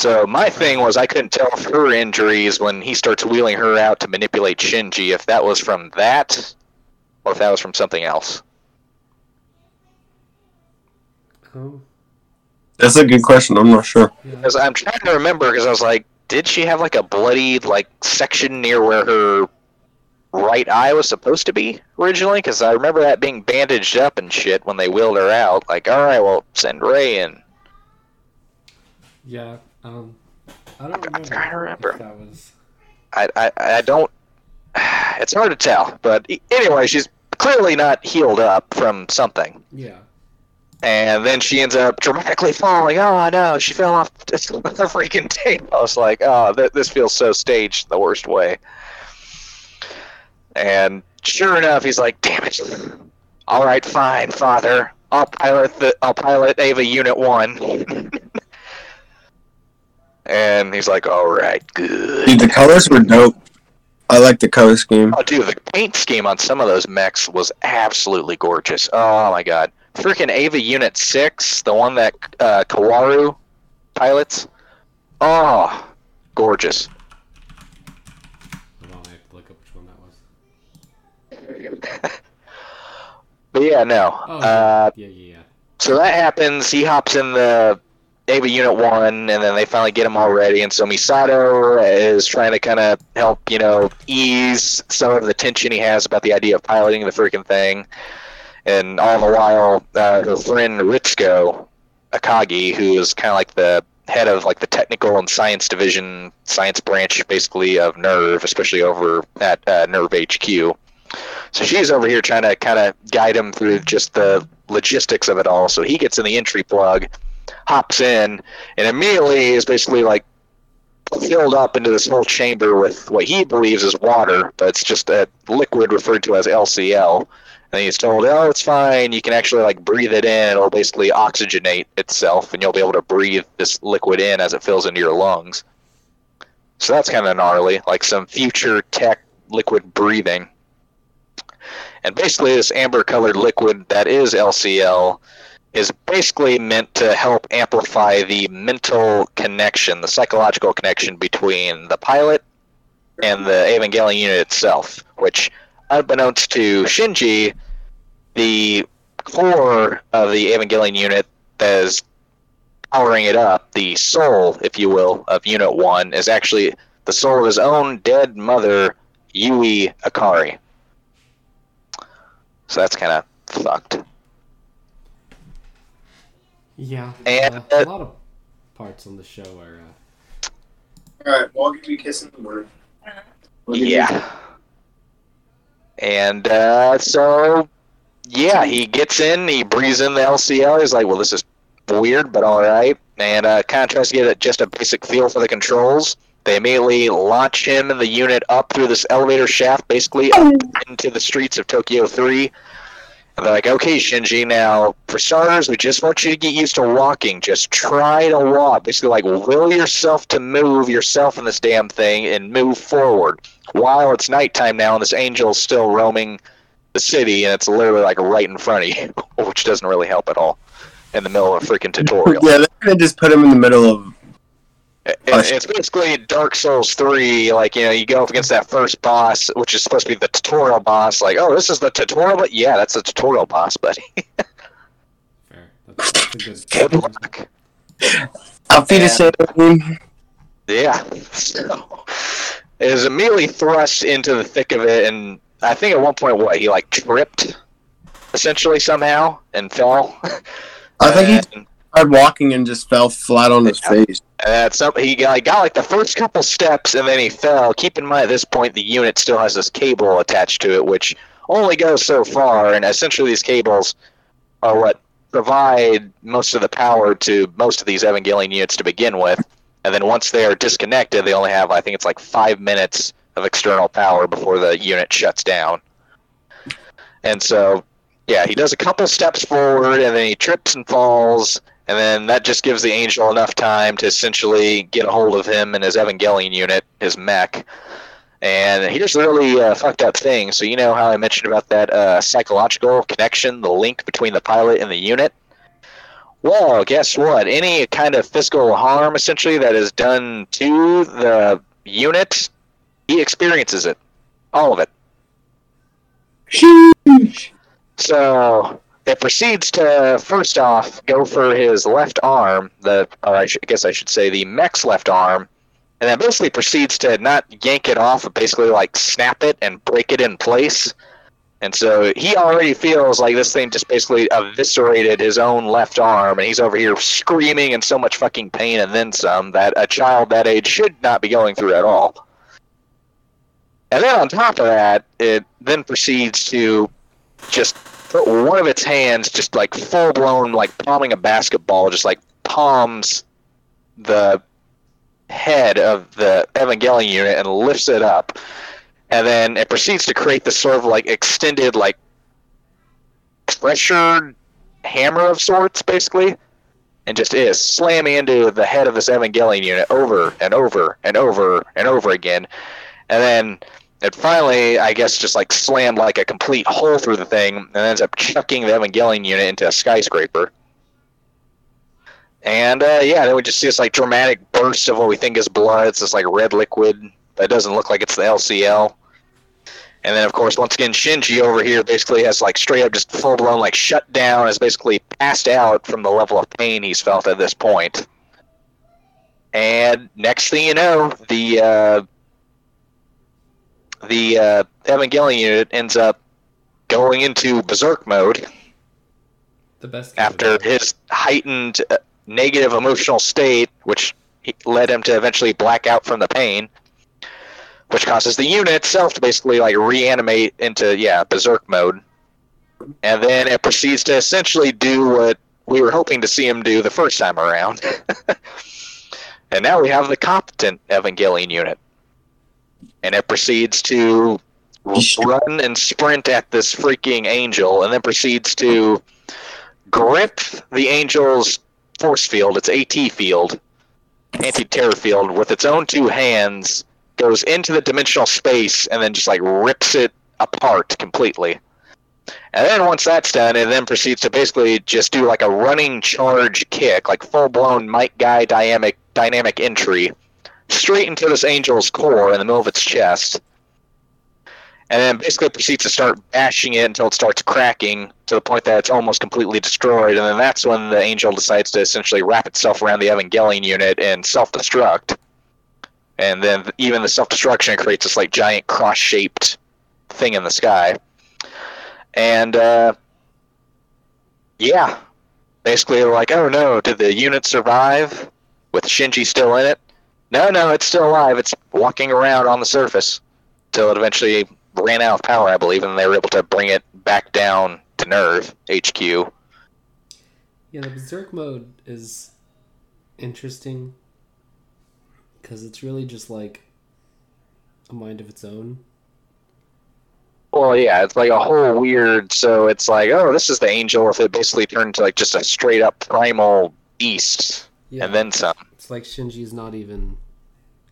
So my thing was I couldn't tell if her injuries when he starts wheeling her out to manipulate Shinji if that was from that or if that was from something else. Um, That's a good question. I'm not sure. Because I'm trying to remember because I was like, did she have like a bloody like section near where her right eye was supposed to be originally? Because I remember that being bandaged up and shit when they wheeled her out. Like, all right, well, send Rei in. Yeah. Um, I don't remember. trying to remember. That was. I, I, I don't. It's hard to tell, but anyway, she's clearly not healed up from something. Yeah. and then she ends up dramatically falling. Oh no, she fell off the freaking table. I was like, oh, th- this feels so staged the worst way. And sure enough, he's like, damn it. All right, fine, father. I'll pilot the I'll pilot Eva Unit One. and he's like, all right, good. Dude, the colors were dope. I like the color scheme. Oh, dude, the paint scheme on some of those mechs was absolutely gorgeous. Oh my god, freaking Eva Unit Six, the one that uh, Kaworu pilots. Oh, gorgeous. Hold on, I have to look up which one that was. But yeah, no. Oh, Uh, yeah, yeah, yeah. so that happens. He hops in the Eva Unit One, and then they finally get him all ready. And so Misato is trying to kind of help, you know, ease some of the tension he has about the idea of piloting the freaking thing. And all the while, uh, friend Ritsuko Akagi, who is kind of like the head of like the technical and science division, science branch, basically of NERV, especially over at uh, NERV HQ. So she's over here trying to kind of guide him through just the logistics of it all. So he gets in the entry plug, hops in, and immediately is basically like filled up into this whole chamber with what he believes is water, but it's just a liquid referred to as LCL. And he's told, "Oh, it's fine. You can actually like breathe it in. It'll basically oxygenate itself, and you'll be able to breathe this liquid in as it fills into your lungs." So that's kind of gnarly, like some future tech liquid breathing. And basically, this amber colored liquid that is LCL is basically meant to help amplify the mental connection, the psychological connection between the pilot and the Evangelion unit itself, which, unbeknownst to Shinji, the core of the Evangelion unit that is powering it up, the soul, if you will, of Unit 1, is actually the soul of his own dead mother, Yui Ikari. So that's kind of fucked. Yeah. And, uh, uh, a lot of parts on the show are. Uh, All right, well, I'll give you a kiss in the word. We'll Yeah. And uh, so, yeah, he gets in, he breathes in the LCL. He's like, well, this is weird, but all right. And uh, kind of tries to get a, just a basic feel for the controls. They immediately launch him and the unit up through this elevator shaft, basically up into the streets of Tokyo 3. And they're like, okay, Shinji, now, for starters, we just want you to get used to walking. Just try to walk. Basically, like, will yourself to move yourself in this damn thing and move forward. While it's nighttime now and this angel's still roaming the city, and it's literally, like, right in front of you, which doesn't really help at all in the middle of a freaking tutorial. Yeah, they're gonna just put him in the middle of. It- It's basically Dark Souls 3, like, you know, you go up against that first boss, which is supposed to be the tutorial boss, like, oh, this is the tutorial, but yeah, that's the tutorial boss, buddy. fair. That's, that's a good. Good luck. I'll feed And- a sandwich. Yeah. So, is immediately thrust into the thick of it, and I think at one point, what, he, like, tripped, essentially, somehow, and fell? I think he And- tried walking and just fell flat on his face. And some, he got, got like the first couple steps and then he fell. Keep in mind at this point the unit still has this cable attached to it, which only goes so far. And essentially these cables are what provide most of the power to most of these Evangelion units to begin with. And then once they are disconnected, they only have I think it's like five minutes of external power before the unit shuts down. And so, yeah, he does a couple steps forward and then he trips and falls and then that just gives the angel enough time to essentially get a hold of him and his Evangelion unit, his mech. And here's the really uh, fucked up thing. So you know how I mentioned about that uh, psychological connection, the link between the pilot and the unit. Well, guess what? Any kind of physical harm, essentially, that is done to the unit, he experiences it, all of it. So it proceeds to first off go for his left arm, the or I, I guess I should say the mech's left arm, and then basically proceeds to not yank it off, but basically like snap it and break it in place. And so he already feels like this thing just basically eviscerated his own left arm, and he's over here screaming in so much fucking pain and then some that a child that age should not be going through at all. And then on top of that, it then proceeds to just one of its hands just like full blown like palming a basketball just like palms the head of the Evangelion unit and lifts it up. And then it proceeds to create this sort of like extended like pressured hammer of sorts basically and just is slamming into the head of this Evangelion unit over and over and over and over again. And then it finally, I guess, just like slammed like a complete hole through the thing and ends up chucking the Evangelion unit into a skyscraper. And uh, yeah, then we just see this like dramatic burst of what we think is blood. It's this like red liquid that doesn't look like it's the LCL. And then, of course, once again, Shinji over here basically has like straight up just full blown like shut down, is basically passed out from the level of pain he's felt at this point. And next thing you know, the uh, the uh, Evangelion unit ends up going into berserk mode The best. after his heightened uh, negative emotional state, which led him to eventually black out from the pain, which causes the unit itself to basically like reanimate into yeah berserk mode, and then it proceeds to essentially do what we were hoping to see him do the first time around. and now we have the competent Evangelion unit, and it proceeds to run and sprint at this freaking angel, and then proceeds to grip the angel's force field, its AT field, anti-terror field, with its own two hands, goes into the dimensional space, and then just like rips it apart completely. And then once that's done, it then proceeds to basically just do like a running charge kick, like full blown Might Guy dynamic dynamic entry, straight into this angel's core in the middle of its chest. And then basically proceeds to start bashing it until it starts cracking to the point that it's almost completely destroyed. And then that's when the angel decides to essentially wrap itself around the Evangelion unit and self destruct. And then even the self destruction creates this like giant cross shaped thing in the sky. And uh, yeah, basically they're like, oh no, did the unit survive with Shinji still in it? No, no, it's still alive. It's walking around on the surface till it eventually ran out of power, I believe, and they were able to bring it back down to NERV HQ. Yeah, the Berserk mode is interesting because it's really just like a mind of its own. Well, yeah, it's like a whole weird. So it's like, oh, this is the angel. If it basically turned into like just a straight up primal beast, Yeah, and then some. it's like Shinji's not even.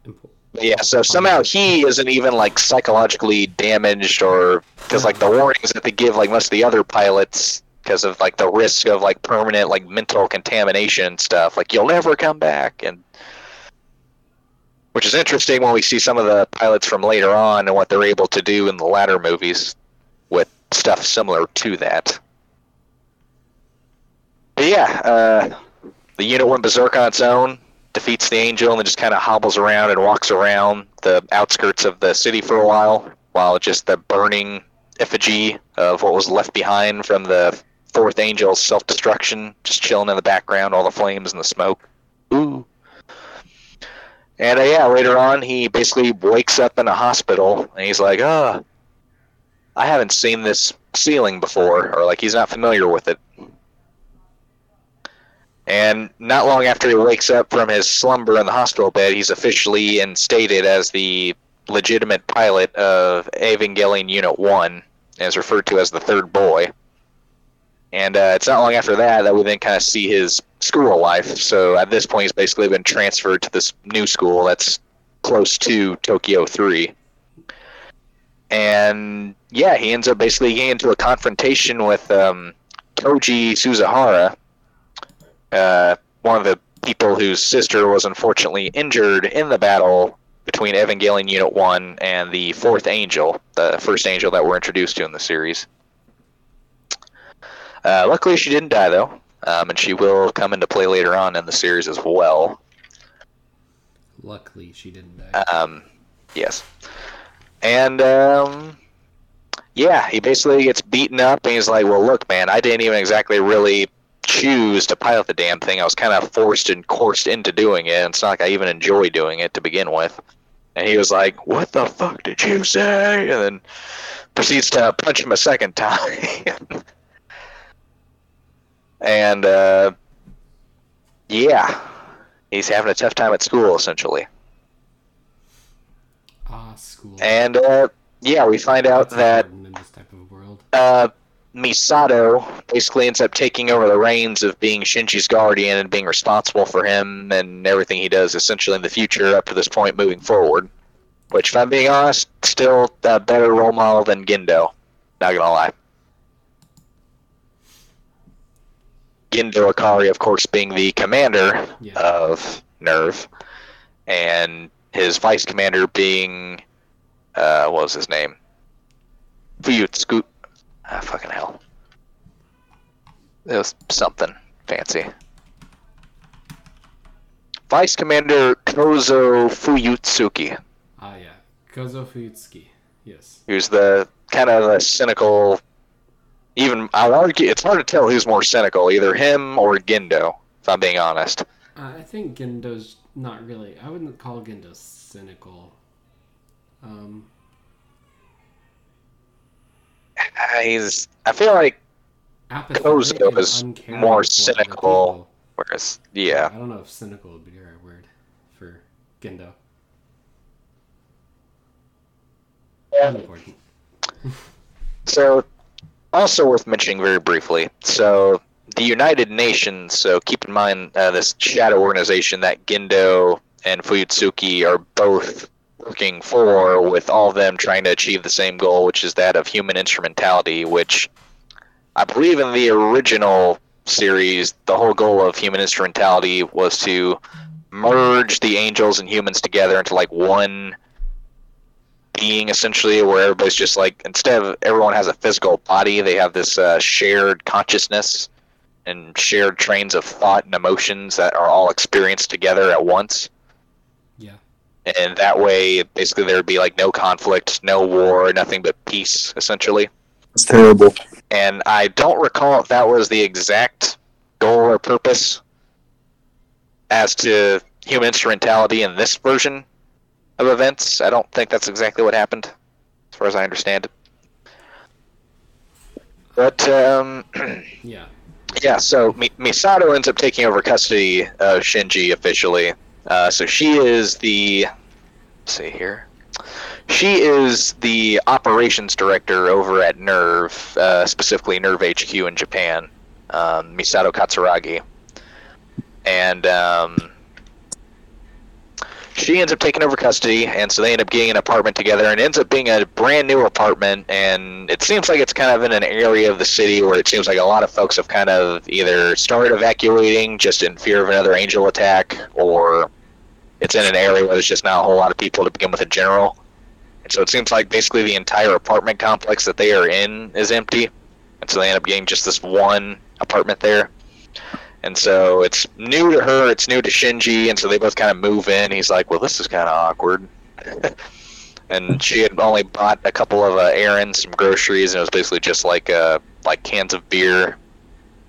important. Yeah, so somehow he isn't even like psychologically damaged, or because like the warnings that they give like most of the other pilots, because of like the risk of like permanent like mental contamination and stuff, like you'll never come back, and which is interesting when we see some of the pilots from later on and what they're able to do in the latter movies with stuff similar to that. But yeah, uh, the unit went berserk on its own defeats the angel and then just kind of hobbles around and walks around the outskirts of the city for a while, while just the burning effigy of what was left behind from the fourth angel's self destruction just chilling in the background, all the flames and the smoke. Ooh. And uh, yeah, later on, he basically wakes up in a hospital and he's like, "Ah, I haven't seen this ceiling before," or like he's not familiar with it. And not long after he wakes up from his slumber in the hospital bed, he's officially instated as the legitimate pilot of Evangelion Unit 1, and is referred to as the third boy. And uh, it's not long after that that we then kind of see his school life. So at this point, he's basically been transferred to this new school that's close to Tokyo 3. And yeah, he ends up basically getting into a confrontation with um, Toji Suzuhara, uh, one of the people whose sister was unfortunately injured in the battle between Evangelion Unit 1 and the fourth angel, the first angel that we're introduced to in the series. Uh, luckily, she didn't die, though, um, and she will come into play later on in the series as well. Luckily, she didn't die. Um, yes. And, um, yeah, he basically gets beaten up, and he's like, well, look, man, I didn't even exactly really choose to pilot the damn thing. I was kind of forced and coursed into doing it. And it's not like I even enjoy doing it to begin with. And he was like, "What the fuck did you say?" And then proceeds to punch him a second time. and uh, yeah, he's having a tough time at school essentially. ah, school. And uh, yeah, we find out That's that in this type of world. uh, Misato basically ends up taking over the reins of being Shinji's guardian and being responsible for him and everything he does essentially in the future up to this point moving forward. Which, if I'm being honest, still a better role model than Gendo. Not gonna lie. Gendo Ikari, of course, being the commander Yeah. of NERV, and his vice commander being, uh, what was his name? Fuyutsuki. Ah, fucking hell. It was something fancy. Vice Commander Kozo Fuyutsuki, ah, yeah. Kozo Fuyutsuki. Yes. who's the kind of the cynical. Even I'll argue it's hard to tell who's more cynical, either him or Gendo. If I'm being honest. Uh, I think Gendo's not really. I wouldn't call Gendo cynical. Um, He's. I feel like Kozo is more cynical. Whereas, yeah, I don't know if cynical would be the right word for Gendo. Unimportant. So, also worth mentioning very briefly. So, the United Nations. So, keep in mind uh, this shadow organization that Gendo and Fuyutsuki are both working for, with all of them trying to achieve the same goal, which is that of human instrumentality. Which I believe in the original series, the whole goal of human instrumentality was to merge the angels and humans together into like one being essentially where everybody's just like instead of everyone has a physical body they have this uh, shared consciousness and shared trains of thought and emotions that are all experienced together at once. And that way basically there would be like no conflict no war nothing but peace essentially It's terrible. and i don't recall if that was the exact goal or purpose as to human instrumentality in this version of events i don't think that's exactly what happened as far as i understand it but um, Yeah. yeah, so Mi- Misato ends up taking over custody of Shinji officially. Uh, so she is the. See here. She is the operations director over at NERV, uh, specifically NERV HQ in Japan. Um, Misato Katsuragi. And um, she ends up taking over custody, and so they end up getting an apartment together, and it ends up being a brand new apartment. And it seems like it's kind of in an area of the city where it seems like a lot of folks have kind of either started evacuating just in fear of another angel attack, or it's in an area where there's just not a whole lot of people to begin with in general. And so it seems like basically the entire apartment complex that they are in is empty, and so they end up getting just this one apartment there. And so it's new to her, it's new to Shinji, and so they both kind of move in. He's like, "Well, this is kind of awkward." and she had only bought a couple of uh, errands, some groceries, and it was basically just like uh, like cans of beer,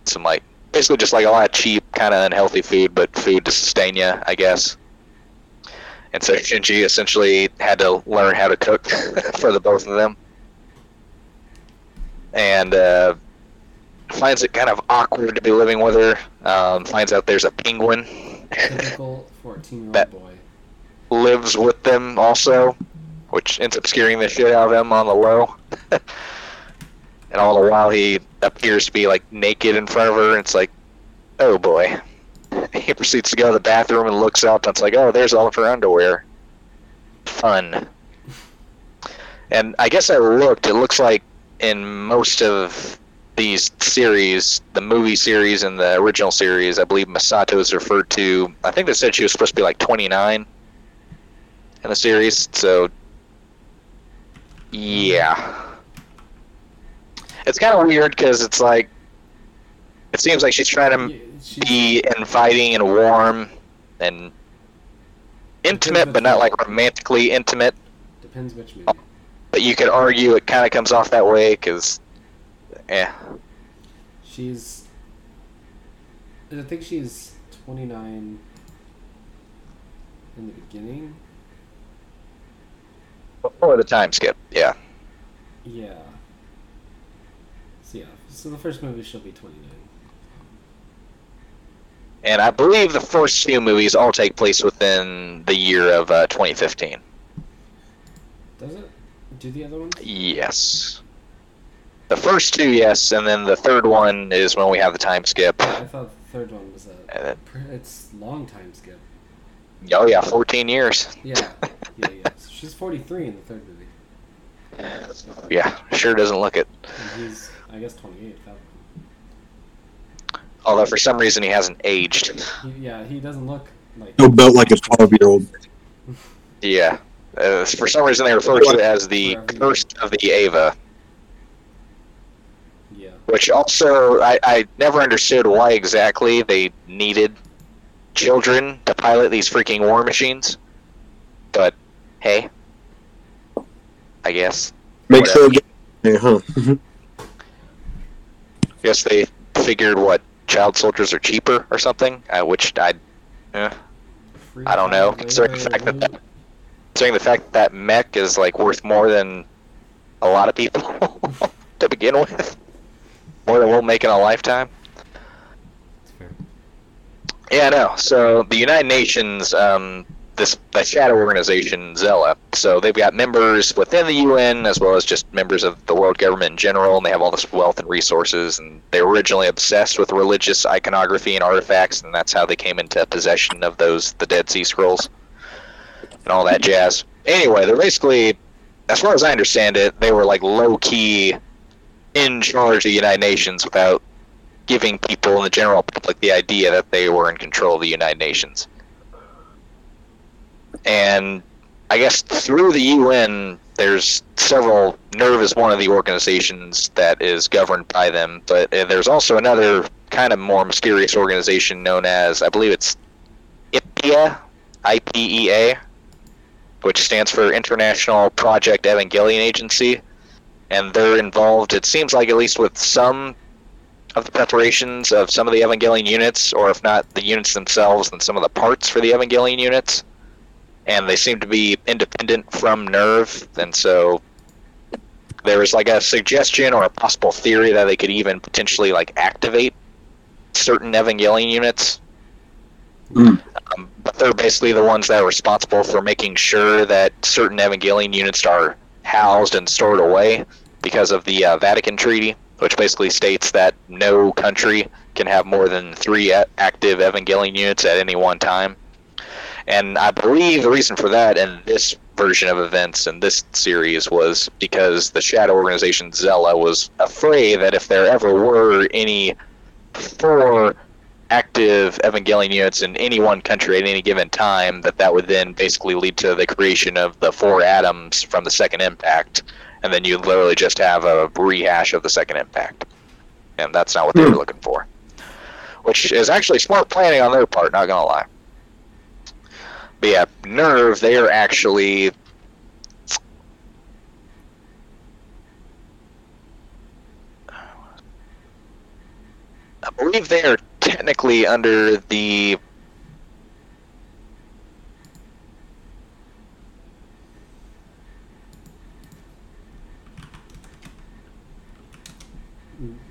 some like basically just like a lot of cheap, kind of unhealthy food, but food to sustain you, I guess. And so Shinji essentially had to learn how to cook for the both of them, and uh, finds it kind of awkward to be living with her. Um, finds out there's a penguin Typical fourteen-year-old boy. lives with them also, which ends up scaring the shit out of him on the low. and all the while he appears to be like naked in front of her, and it's like, oh boy. He proceeds to go to the bathroom and looks up, and it's like, oh, there's all of her underwear. Fun. And I guess I looked. It looks like in most of these series, the movie series and the original series, I believe Misato is referred to. I think they said she was supposed to be like 29 in the series. So, yeah, it's kind of weird because it's like it seems like she's trying to she's- be inviting and warm and intimate, but not like romantically intimate. Depends which movie. But you could argue it kind of comes off that way because, eh, She's. I think she's 29 in the beginning. before the time skip. Yeah, Yeah. So, yeah. So the first movie she'll be 29. And I believe the first few movies all take place within the year of uh, 2015. Does it? Do the other ones? Yes. The first two, yes, and then the third one is when we have the time skip. I thought the third one was a. And then, It's long time skip. oh yeah, 14 years. Yeah. Yeah, yeah. So she's 43 in the third movie. Yeah, sure doesn't look it. And he's, I guess, 28. That Although for some reason he hasn't aged. he, yeah, he doesn't look like. He'll belt like a 12 year old. Yeah. Uh, for some reason they refer to it as the curse of the Eva, Yeah. which also I, I never understood why exactly they needed children to pilot these freaking war machines. But hey, I guess. Make sure. Yeah, huh? guess they figured what child soldiers are cheaper or something. Uh, which I, eh, I don't know. Considering the fact that, that considering the fact that mech is like worth more than a lot of people to begin with, more than we'll make in a lifetime. Yeah, I know. So the United Nations, um, this shadow organization SEELE. So they've got members within the UN as well as just members of the world government in general, and they have all this wealth and resources. And they were originally obsessed with religious iconography and artifacts, and that's how they came into possession of those the Dead Sea Scrolls and all that jazz. Anyway, they're basically, as far as I understand it, they were like low key in charge of the United Nations without giving people in the general public the idea that they were in control of the United Nations. And I guess through the UN, there's several. NERV is one of the organizations that is governed by them, but uh, there's also another kind of more mysterious organization known as, I believe it's IPEA, I-P-E-A, which stands for International Project Evangelion Agency, and they're involved. It seems like at least with some of the preparations of some of the Evangelion units, or if not the units themselves, then some of the parts for the Evangelion units and they seem to be independent from NERV, and so there was like a suggestion or a possible theory that they could even potentially like activate certain Evangelion units. Mm. Um, but they're basically the ones that are responsible for making sure that certain Evangelion units are housed and stored away because of the uh, Vatican Treaty, which basically states that no country can have more than three active Evangelion units at any one time. And I believe the reason for that in this version of events in this series was because the Shadow Organization SEELE was afraid that if there ever were any four active Evangelion units in any one country at any given time, that that would then basically lead to the creation of the four Adams from the second impact, and then you literally just have a rehash of the second impact. And that's not what they were hmm. looking for. Which is actually smart planning on their part, not gonna lie. But yeah, NERV, they are actually I believe they are technically under the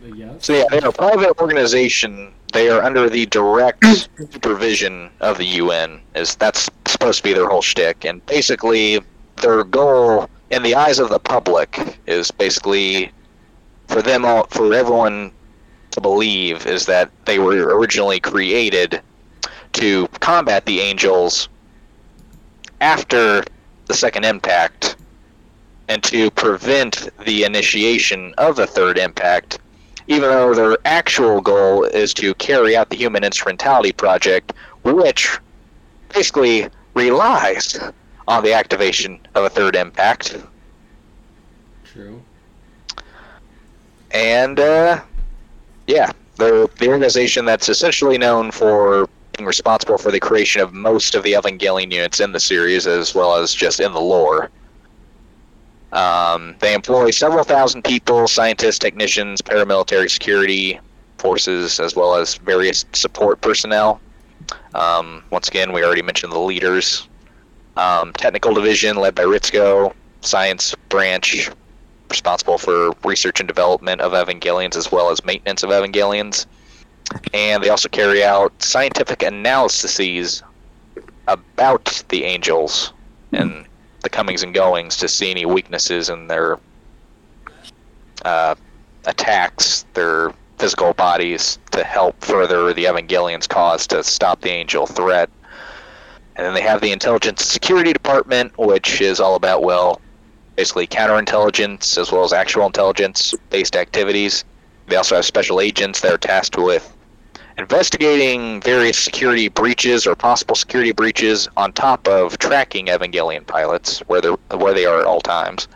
Uh, yes. So yeah, they're a private organization. They are under the direct supervision of the UN. Is that's supposed to be their whole shtick, and basically their goal in the eyes of the public is basically for them all, for everyone to believe is that they were originally created to combat the angels after the second impact and to prevent the initiation of the third impact, even though their actual goal is to carry out the Human Instrumentality Project, which basically relies on the activation of a third impact. True. And, uh, yeah, they're the organization that's essentially known for being responsible for the creation of most of the Evangelion units in the series, as well as just in the lore. Um, they employ several thousand people, scientists, technicians, paramilitary security forces, as well as various support personnel. Um, once again, we already mentioned the leaders. Um, technical division led by Ritsuko, science branch responsible for research and development of Evangelions as well as maintenance of Evangelions. And they also carry out scientific analyses about the angels and the comings and goings to see any weaknesses in their uh, attacks, their physical bodies, to help further the Evangelions' cause to stop the angel threat. And then they have the Intelligence Security Department, which is all about, well, basically counterintelligence as well as actual intelligence based activities. They also have special agents that are tasked with investigating various security breaches or possible security breaches on top of tracking Evangelion pilots where they where they are at all times.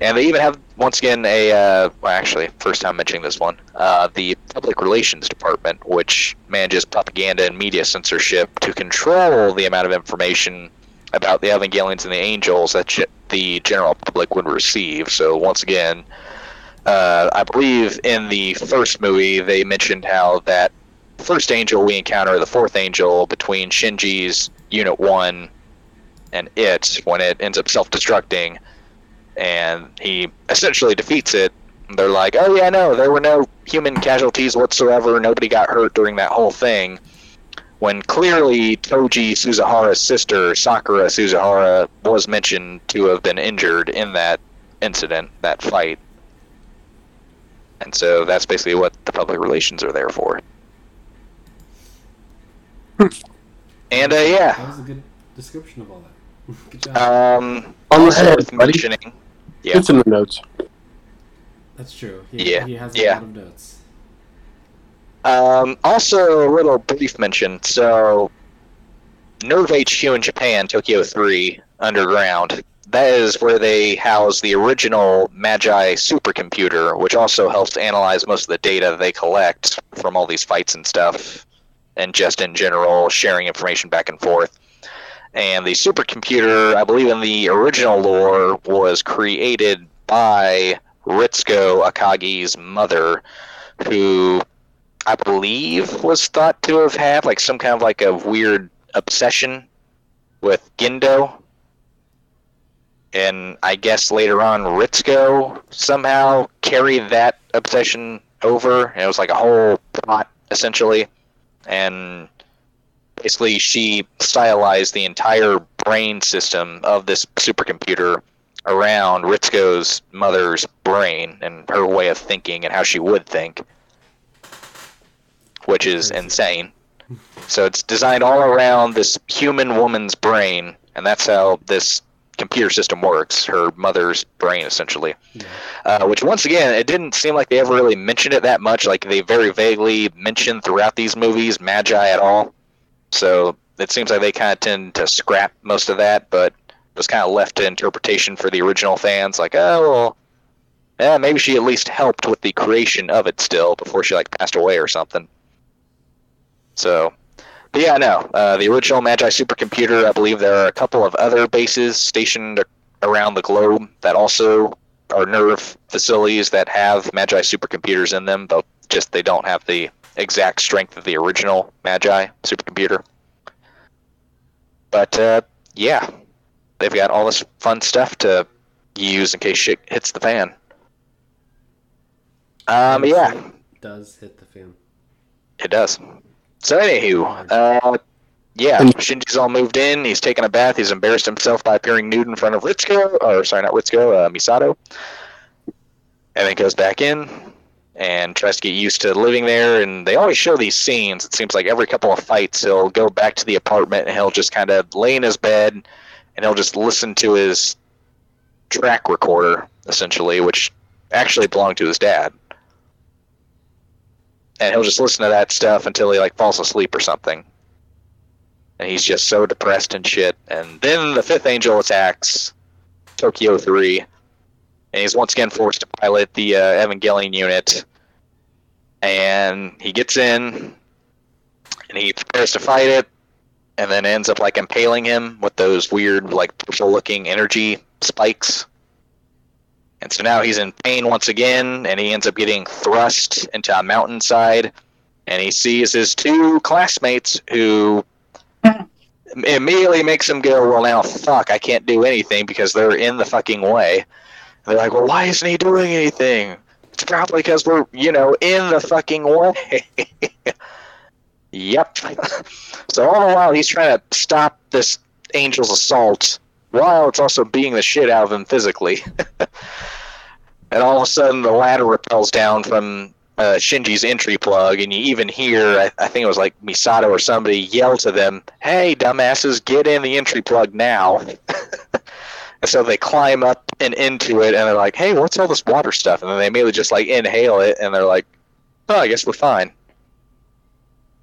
And they even have once again a uh, well, actually first time mentioning this one uh, the public relations department, which manages propaganda and media censorship to control the amount of information about the Evangelions and the angels that the general public would receive. So once again, uh, I believe in the first movie they mentioned how that first angel we encounter, the fourth angel between Shinji's Unit One and it, when it ends up self-destructing, and he essentially defeats it. They're like, "Oh yeah, no, there were no human casualties whatsoever. Nobody got hurt during that whole thing." when clearly Toji Suzuhara's sister, Sakura Suzuhara, was mentioned to have been injured in that incident, that fight. And so that's basically what the public relations are there for. and uh, yeah, That was a good description of all that. good job. um, On the also head, mentioning. Yeah. It's in the notes. That's true. He, Yeah, He has a yeah. lot of notes. Um, also, a little brief mention. So, NERV HQ in Japan, Tokyo 3, underground. That is where they house the original Magi supercomputer, which also helps analyze most of the data they collect from all these fights and stuff, and just in general, sharing information back and forth. And the supercomputer, I believe in the original lore, was created by Ritsuko Akagi's mother, who I believe was thought to have had like some kind of like a weird obsession with Gendo. And I guess later on Ritsuko somehow carried that obsession over and it was like a whole plot essentially. And basically she stylized the entire brain system of this supercomputer around Ritsuko's mother's brain and her way of thinking and how she would think which is insane. So it's designed all around this human woman's brain, and that's how this computer system works. Her mother's brain, essentially. Yeah. Uh, which, once again, it didn't seem like they ever really mentioned it that much. Like they very vaguely mentioned throughout these movies Magi at all. So it seems like they kind of tend to scrap most of that, but it was kind of left to interpretation for the original fans. Like, oh, well, yeah, maybe she at least helped with the creation of it still before she like passed away or something. So, but yeah, no. Uh, the original Magi supercomputer, I believe there are a couple of other bases stationed around the globe that also are NERV facilities that have Magi supercomputers in them, but just they don't have the exact strength of the original Magi supercomputer. But uh, yeah, they've got all this fun stuff to use in case shit hits the fan. Um, yeah, Does hit the fan. it does. So anywho, uh, yeah, Shinji's all moved in. He's taken a bath. He's embarrassed himself by appearing nude in front of Ritsuko, or sorry, not Ritsuko, uh, Misato. And then goes back in and tries to get used to living there. And they always show these scenes. It seems like every couple of fights, he'll go back to the apartment and he'll just kind of lay in his bed and he'll just listen to his track recorder, essentially, which actually belonged to his dad and he'll just listen to that stuff until he like falls asleep or something. And he's just so depressed and shit. And then the fifth angel attacks Tokyo three, and he's once again forced to pilot the uh, Evangelion unit. And he gets in, and he prepares to fight it, and then ends up like impaling him with those weird like purple-looking energy spikes. And so now he's in pain once again, and he ends up getting thrust into a mountainside. And he sees his two classmates who immediately makes him go, Well, now, fuck, I can't do anything because they're in the fucking way. And they're like, Well, why isn't he doing anything? It's probably because we're, you know, in the fucking way. yep. so all the while, he's trying to stop this angel's assault while it's also beating the shit out of him physically. and all of a sudden the ladder repels down from uh, Shinji's entry plug, and you even hear, I, I think it was like Misato or somebody yell to them, "Hey, dumbasses, get in the entry plug now!" and so they climb up and into it, and they're like, "Hey, what's all this water stuff?" And then they immediately just like inhale it, and they're like, "Oh, I guess we're fine."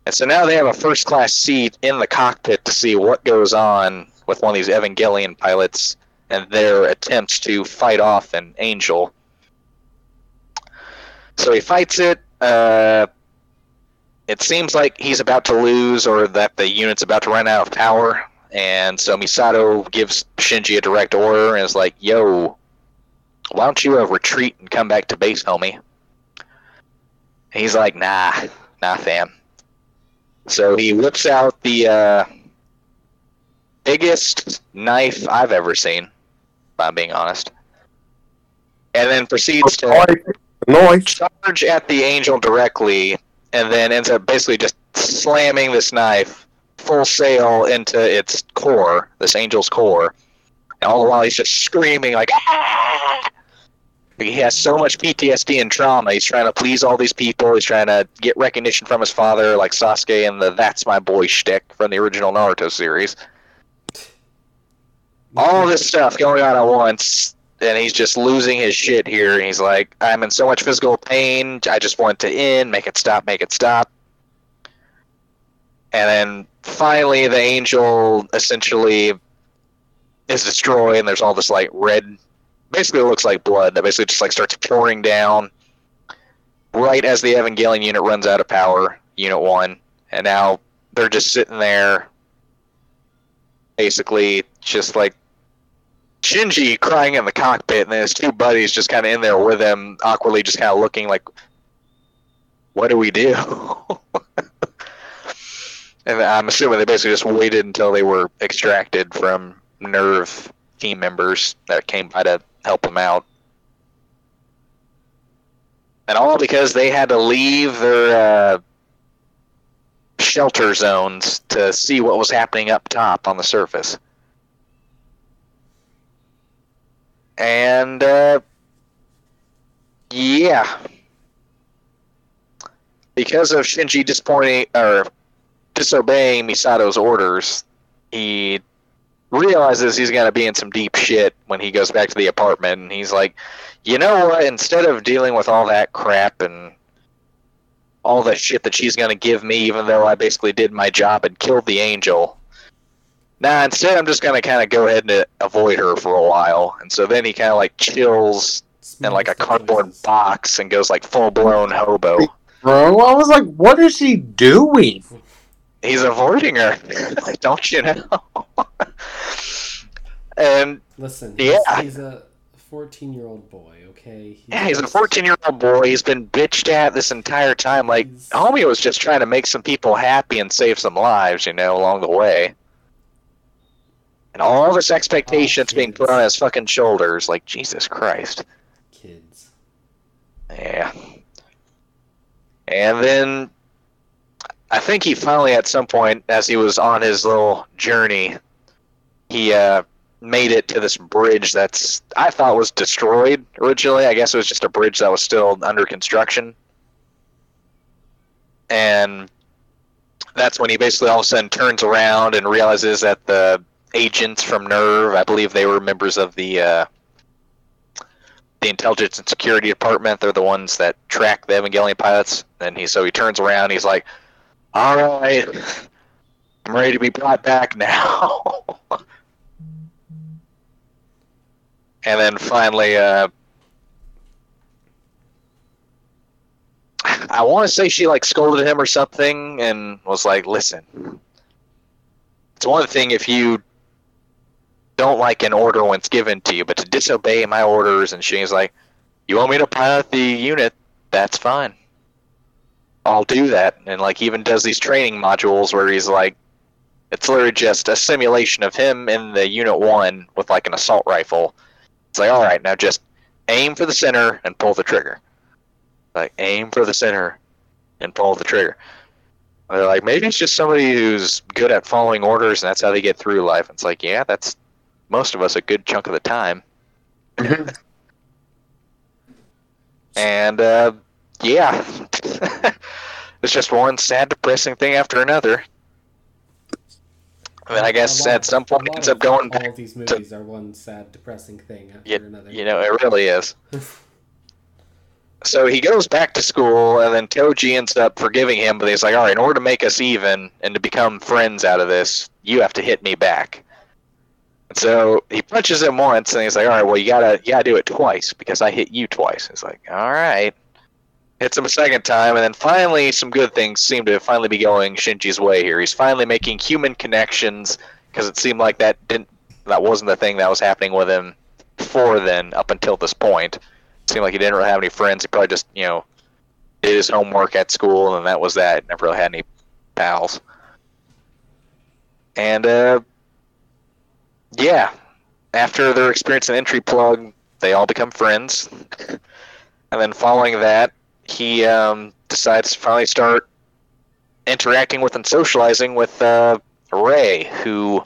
And so now they have a first class seat in the cockpit to see what goes on with one of these Evangelion pilots and their attempts to fight off an angel. So he fights it. Uh, it seems like he's about to lose or that the unit's about to run out of power. And so Misato gives Shinji a direct order and is like, yo, why don't you uh, retreat and come back to base, homie? He's like, nah, nah, fam. So he whips out the uh, biggest knife I've ever seen, if I'm being honest. And then proceeds to Noise. charge at the angel directly, and then ends up basically just slamming this knife full sail into its core, this angel's core. And all the while he's just screaming like, "Ah!" He has so much PTSD and trauma. He's trying to please all these people. He's trying to get recognition from his father, like Sasuke and the "That's my boy" shtick from the original Naruto series. All this stuff going on at once, and he's just losing his shit here. He's like, I'm in so much physical pain. I just want to end. Make it stop. Make it stop. And then finally, the angel essentially is destroyed, and there's all this like red, basically looks like blood that basically just like starts pouring down right as the Evangelion unit runs out of power, Unit One, and now they're just sitting there, basically just like Shinji crying in the cockpit, and then his two buddies just kind of in there with him, awkwardly just kind of looking like, "What do we do?" and I'm assuming they basically just waited until they were extracted from NERV team members that came by to help them out. And all because they had to leave their uh, shelter zones to see what was happening up top on the surface. And, uh, yeah. Because of Shinji disappointing, or disobeying Misato's orders, he realizes he's going to be in some deep shit when he goes back to the apartment. And he's like, you know what? Instead of dealing with all that crap and all the shit that she's going to give me, even though I basically did my job and killed the angel, nah, instead I'm just going to kind of go ahead and uh, avoid her for a while. And so then he kind of like chills in like a cardboard box and goes like full blown hobo. Bro, I was like, what is he doing? He's avoiding her. Don't you know? and Listen, Yeah. he's, he's a 14 year old boy, okay? He's yeah, he's a 14 year old boy. He's been bitched at this entire time. Like, He's- homie was just trying to make some people happy and save some lives, you know, along the way. And all this expectations being put on his fucking shoulders. Like, Jesus Christ. Kids. Yeah. And then I think he finally, at some point, as he was on his little journey, he uh, made it to this bridge that's I thought was destroyed originally. I guess it was just a bridge that was still under construction. And that's when he basically all of a sudden turns around and realizes that the agents from NERV, I believe they were members of the uh, the intelligence and security department. They're the ones that track the Evangelion pilots. And he so he turns around. He's like, "All right, I'm ready to be brought back now." and then finally, uh, I want to say she like scolded him or something, and was like, "Listen, it's one thing if you." Don't like an order when it's given to you, but to disobey my orders, and she's like, "You want me to pilot the unit? That's fine. I'll do that." And like even does these training modules where he's like, it's literally just a simulation of him in the unit one with like an assault rifle. It's like, all right, now just aim for the center and pull the trigger. Like aim for the center and pull the trigger. And they're like, maybe it's just somebody who's good at following orders, and that's how they get through life. It's like, yeah, that's most of us a good chunk of the time. And uh, yeah, it's just one sad, depressing thing after another. I mean, I guess lot- at some point it ends up going All back. of these movies are one sad, depressing thing after Yeah, another. You know, it really is. So he goes back to school, and then Toji ends up forgiving him, but he's like, all right, in order to make us even and to become friends out of this, you have to hit me back. So he punches him once, and he's like, all right, well, you gotta, you gotta do it twice because I hit you twice. It's like, all right. Hits him a second time, and then finally, some good things seem to finally be going Shinji's way here. He's finally making human connections because it seemed like that didn't, that wasn't the thing that was happening with him before then, up until this point seemed like he didn't really have any friends. He probably just, you know, did his homework at school, and that was that. Never really had any pals. And, uh, yeah, after their experience in Entry Plug, they all become friends. And then following that, he um, decides to finally start interacting with and socializing with uh, Rei, who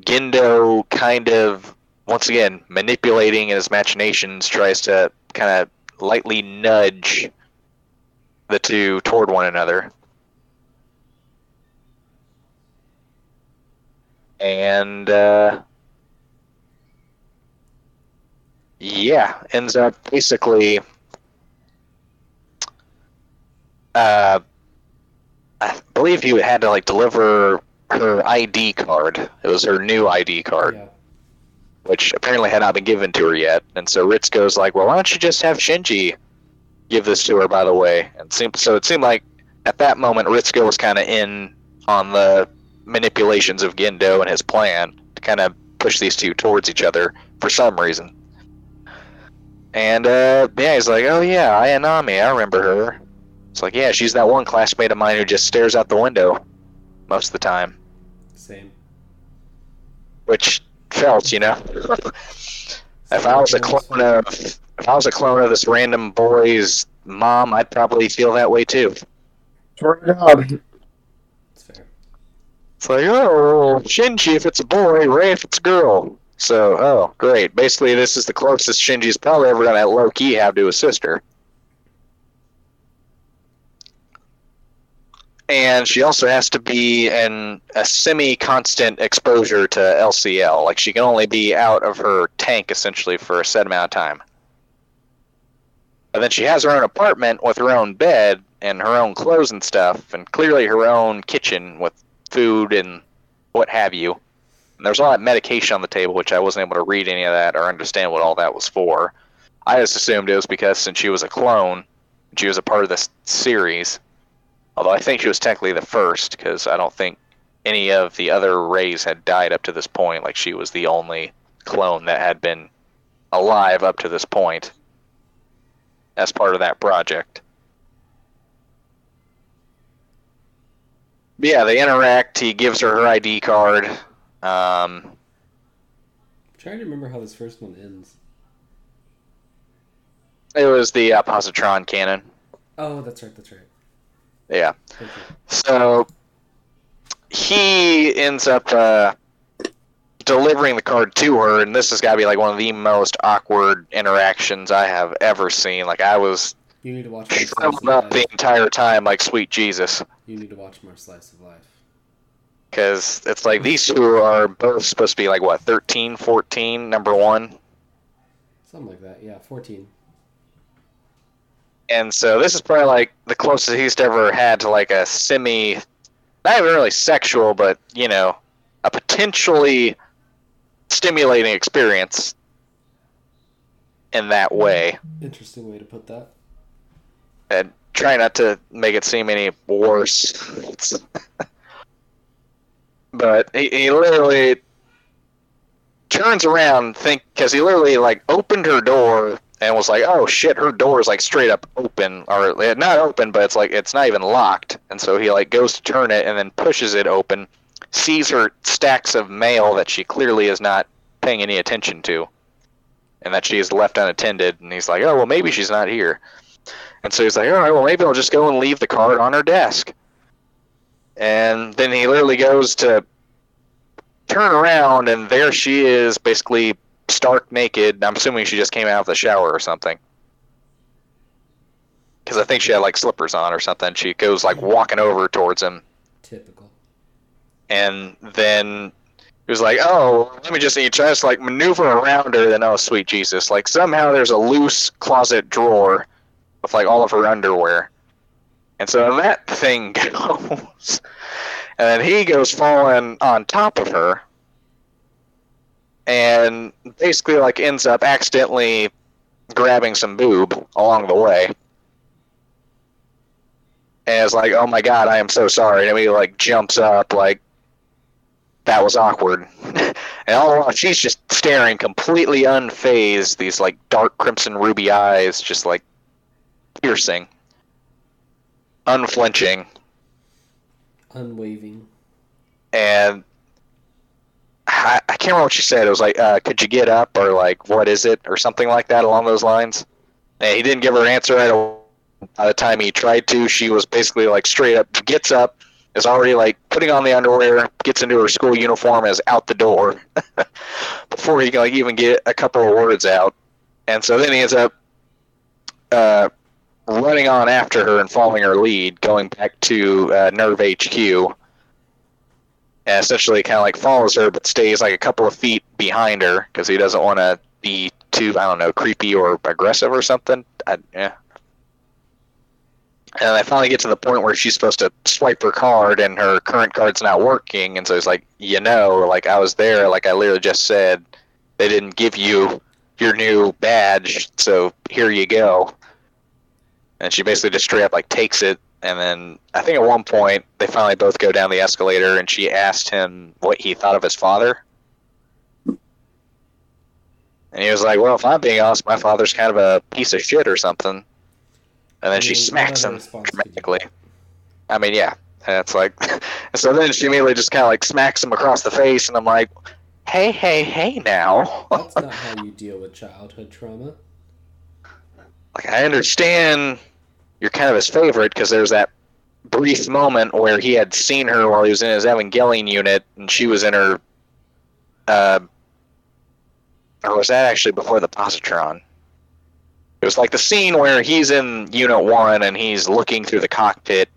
Gendo kind of once again, manipulating in his machinations, tries to kind of lightly nudge the two toward one another. And uh, yeah, ends up basically. Uh, I believe he had to like deliver her ID card. It was her new ID card, Yeah. which apparently had not been given to her yet. And so Ritsuko's like, "Well, why don't you just have Shinji give this to her?" By the way, and so it seemed like at that moment Ritsuko was kind of in on the manipulations of Gendo and his plan to kind of push these two towards each other for some reason. And uh, yeah, he's like, "Oh yeah, Ayanami, I remember her." It's like, "Yeah, she's that one classmate of mine who just stares out the window most of the time." Same. which felt, you know. if I was a clone of, if I was a clone of this random boy's mom, I'd probably feel that way too. Swear to God. It's like, oh, Shinji if it's a boy, Rei if it's a girl. So, oh, great. Basically, this is the closest Shinji's probably ever gonna low key have to his sister. And she also has to be in a semi constant exposure to LCL. Like, she can only be out of her tank essentially for a set amount of time. And then she has her own apartment with her own bed and her own clothes and stuff, and clearly her own kitchen with food and what have you. And there's all that medication on the table, which I wasn't able to read any of that or understand what all that was for. I just assumed it was because since she was a clone, she was a part of this series. Although I think she was technically the first, because I don't think any of the other Reis had died up to this point. Like she was the only clone that had been alive up to this point as part of that project. Yeah, they interact. He gives her her ID card. Um, I'm trying to remember how this first one ends. it was the uh, positron cannon. Oh, that's right. That's right. Yeah. You. So he ends up uh, delivering the card to her, and this has got to be like one of the most awkward interactions I have ever seen. Like I was You need to watch more slice shriveled of up the entire time, like sweet Jesus, You need to watch more slice of life. because it's like these two are both supposed to be like what 13, 14, number one. Something like that. Yeah, 14. And so this is probably like the closest he's ever had to like a semi, not even really sexual, but you know, a potentially stimulating experience in that way. Interesting way to put that. And try not to make it seem any worse. But he, he literally turns around, think because he literally like opened her door and was like, "Oh shit, her door is like straight up open, or eh, not open, but it's like it's not even locked." And so he like goes to turn it and then pushes it open, sees her stacks of mail that she clearly is not paying any attention to, and that she is left unattended. And he's like, "Oh well, maybe she's not here." And so he's like, "All right, well maybe I'll just go and leave the card on her desk." And then he literally goes to turn around, and there she is, basically stark naked. I'm assuming she just came out of the shower or something. Because I think she had like slippers on or something. She goes like walking over towards him, Typical. and then he was like, "Oh, let me just eat." Tries to like maneuver around her. Then, oh, sweet Jesus! Like somehow there's a loose closet drawer with like all of her underwear, and so that thing goes, and then he goes falling on top of her, and basically like ends up accidentally grabbing some boob along the way. And it's like, oh my god, I am so sorry. And he like jumps up, like that was awkward. and all while she's just staring completely unfazed, these like dark crimson ruby eyes, just like piercing, unflinching. Unwaving. and I, I can't remember what she said. It was like, uh, "Could you get up?" or like, "What is it?" or something like that along those lines. And he didn't give her an answer right away. By the time he tried to, she was basically like straight up, gets up, is already like putting on the underwear, gets into her school uniform, and is out the door before he can like even get a couple of words out. And so then he ends up uh, running on after her and following her lead, going back to uh, NERV HQ and essentially kind of like follows her but stays like a couple of feet behind her because he doesn't want to be too I don't know, creepy or aggressive or something. I, yeah. And I finally get to the point where she's supposed to swipe her card and her current card's not working. And so it's like, you know, like I was there, like I literally just said, they didn't give you your new badge, so here you go. And she basically just straight up like takes it. And then I think at one point they finally both go down the escalator and she asked him what he thought of his father. And he was like, well, if I'm being honest, my father's kind of a piece of shit or something and then I she smacks him response could you dramatically. I mean, yeah, and it's like, so then she immediately just kind of like smacks him across the face, and I'm like, hey, hey, hey, now. That's not how you deal with childhood trauma. like, I understand you're kind of his favorite because there's that brief moment where he had seen her while he was in his Evangelion unit, and she was in her. Uh, or was that actually before the positron? It was like the scene where he's in Unit 1 and he's looking through the cockpit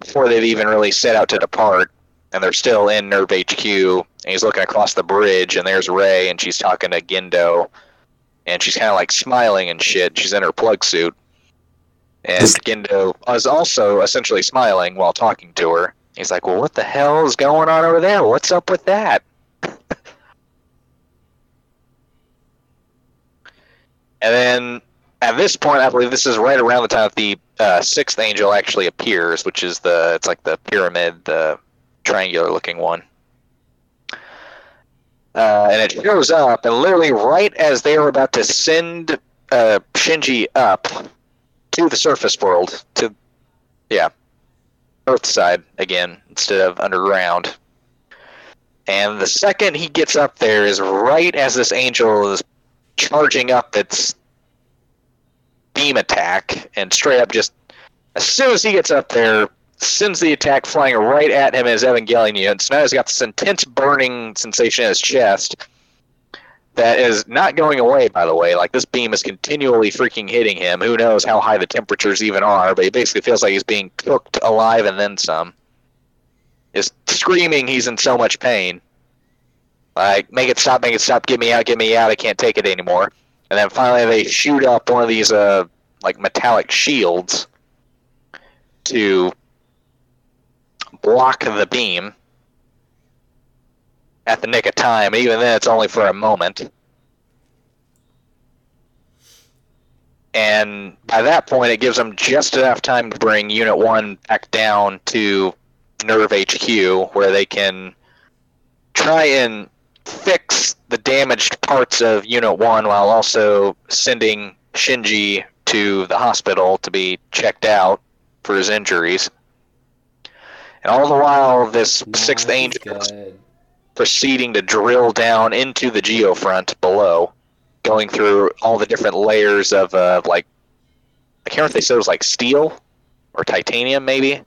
before they've even really set out to depart, and they're still in NERV HQ, and he's looking across the bridge, and there's Rei, and she's talking to Gendo, and she's kind of like smiling and shit. She's in her plug suit. And Gendo is also essentially smiling while talking to her. He's like, Well, what the hell is going on over there? What's up with that? and then at this point, I believe this is right around the time that the uh, sixth angel actually appears, which is the it's like the pyramid, the triangular looking one. Uh, and it shows up, and literally right as they are about to send uh, Shinji up to the surface world, to yeah, Earth side again instead of underground. And the second he gets up there is right as this angel is charging up its beam attack and straight up just as soon as he gets up there sends the attack flying right at him as Evangelion unit. So now he's got this intense burning sensation in his chest that is not going away, by the way. Like, this beam is continually freaking hitting him. Who knows how high the temperatures even are, but he basically feels like he's being cooked alive and then some. Is screaming he's in so much pain. Like, make it stop, make it stop, get me out, get me out, I can't take it anymore. And then finally they shoot up one of these, uh, like, metallic shields to block the beam at the nick of time. Even then, it's only for a moment. And by that point, it gives them just enough time to bring Unit 1 back down to NERV HQ, where they can try and fix the damaged parts of Unit 1 while also sending Shinji to the hospital to be checked out for his injuries. And all the while, this sixth angel. Proceeding to drill down into the geofront below, going through all the different layers of, uh, like, I can't remember if they said it was like steel or titanium, maybe.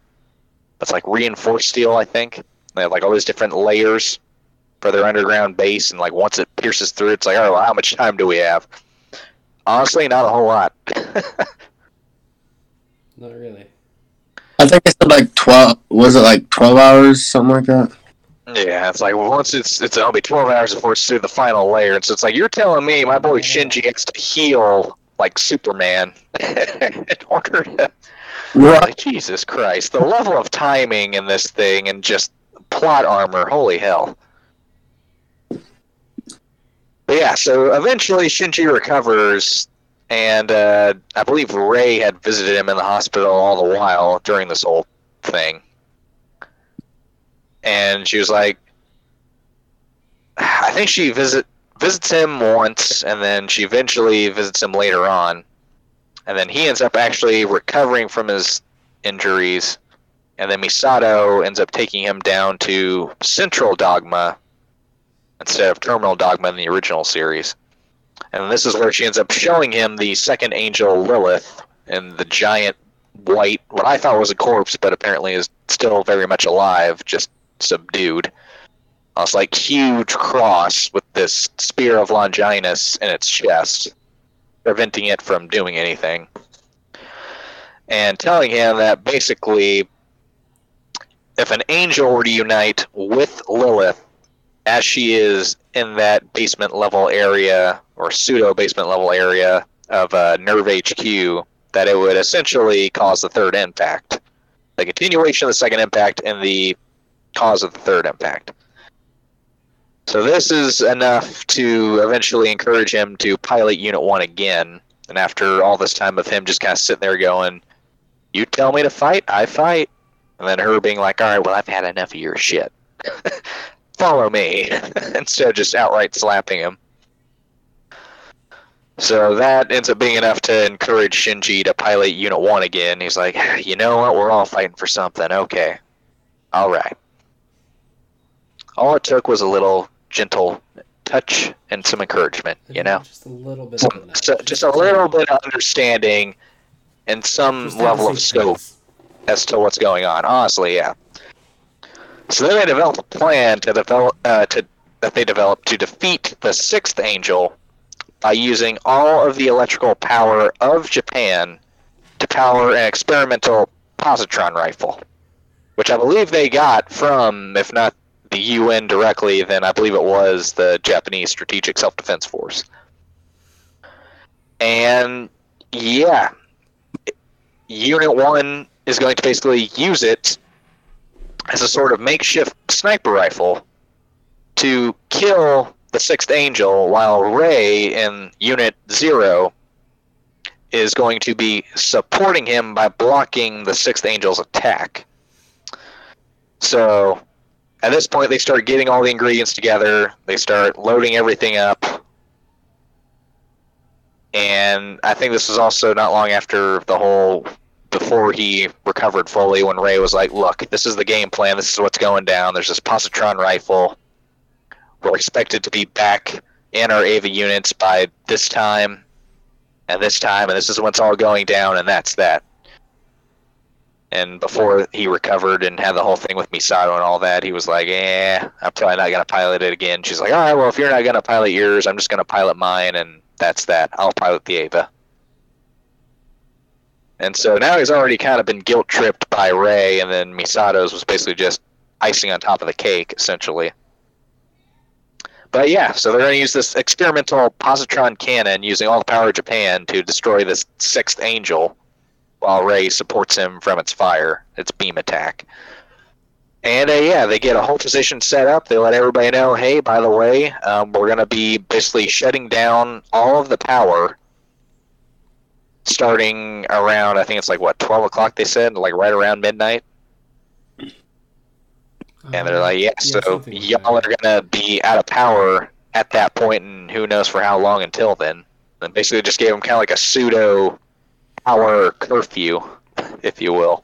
That's like reinforced steel, I think. They have like all these different layers for their underground base, and like once it pierces through, it's like, oh, well, how much time do we have? Honestly, not a whole lot. Not really. I think it said like twelve. Was it like twelve hours, something like that? Yeah, it's like well, once it's it's it'll be twelve hours before it's through the final layer, and so it's like you're telling me my boy Shinji gets to heal like Superman in order to Right. like Jesus Christ, the level of timing in this thing and just plot armor, holy hell. But yeah, so eventually Shinji recovers, and uh, I believe Rei had visited him in the hospital all the while during this whole thing. And she was like, I think she visit visits him once, and then she eventually visits him later on, and then he ends up actually recovering from his injuries, and then Misato ends up taking him down to Central Dogma instead of Terminal Dogma in the original series. And this is where she ends up showing him the second angel Lilith and the giant white, what I thought was a corpse, but apparently is still very much alive, just subdued. Uh, It's like huge cross with this spear of Longinus in its chest, preventing it from doing anything. And telling him that basically, if an angel were to unite with Lilith, as she is in that basement level area or pseudo basement level area of uh, NERV HQ, that it would essentially cause the third impact, the continuation of the second impact, and the cause of the third impact. So this is enough to eventually encourage him to pilot Unit One again. And after all this time of him just kind of sitting there going, "You tell me to fight, I fight," and then her being like, "All right, well, I've had enough of your shit. Follow me," instead of just outright slapping him. So that ends up being enough to encourage Shinji to pilot Unit 1 again. He's like, you know what? We're all fighting for something. Okay. All right. All it took was a little gentle touch and some encouragement, you know? Just a little bit. Some, of so, just a little bit of understanding and some Just level of scope sense. as to what's going on. Honestly, yeah. So then they developed a plan to develop uh, to that they developed to defeat the sixth angel by using all of the electrical power of Japan to power an experimental positron rifle, which I believe they got from, if not the UN directly, then I believe it was the Japanese Strategic Self Defense Force. And yeah, Unit 1 is going to basically use it as a sort of makeshift sniper rifle to kill the Sixth Angel, while Rei in Unit 0 is going to be supporting him by blocking the Sixth Angel's attack. So, at this point, they start getting all the ingredients together, they start loading everything up. And I think this was also not long after the whole before he recovered fully when Rei was like, "Look, this is the game plan. This is what's going down. There's this positron rifle. We're expected to be back in our Eva units by this time, and this time, and this is what's all going down, and that's that." And before he recovered and had the whole thing with Misato and all that, he was like, "Eh, I'm probably not gonna pilot it again." She's like, "All right, well, if you're not gonna pilot yours, I'm just gonna pilot mine, and that's that. I'll pilot the Eva." And so now he's already kind of been guilt tripped by Rei, and then Misato's was basically just icing on top of the cake, essentially. But yeah, so they're going to use this experimental positron cannon using all the power of Japan to destroy this sixth angel, while Rei supports him from its fire, its beam attack. And uh, yeah, they get a whole position set up. They let everybody know, hey, by the way, um, we're going to be basically shutting down all of the power starting around I think it's like what twelve o'clock they said like right around midnight and they're like yeah, Uh, yeah, so y'all that. are gonna be out of power at that point and who knows for how long until then and basically just gave them kind of like a pseudo power curfew if you will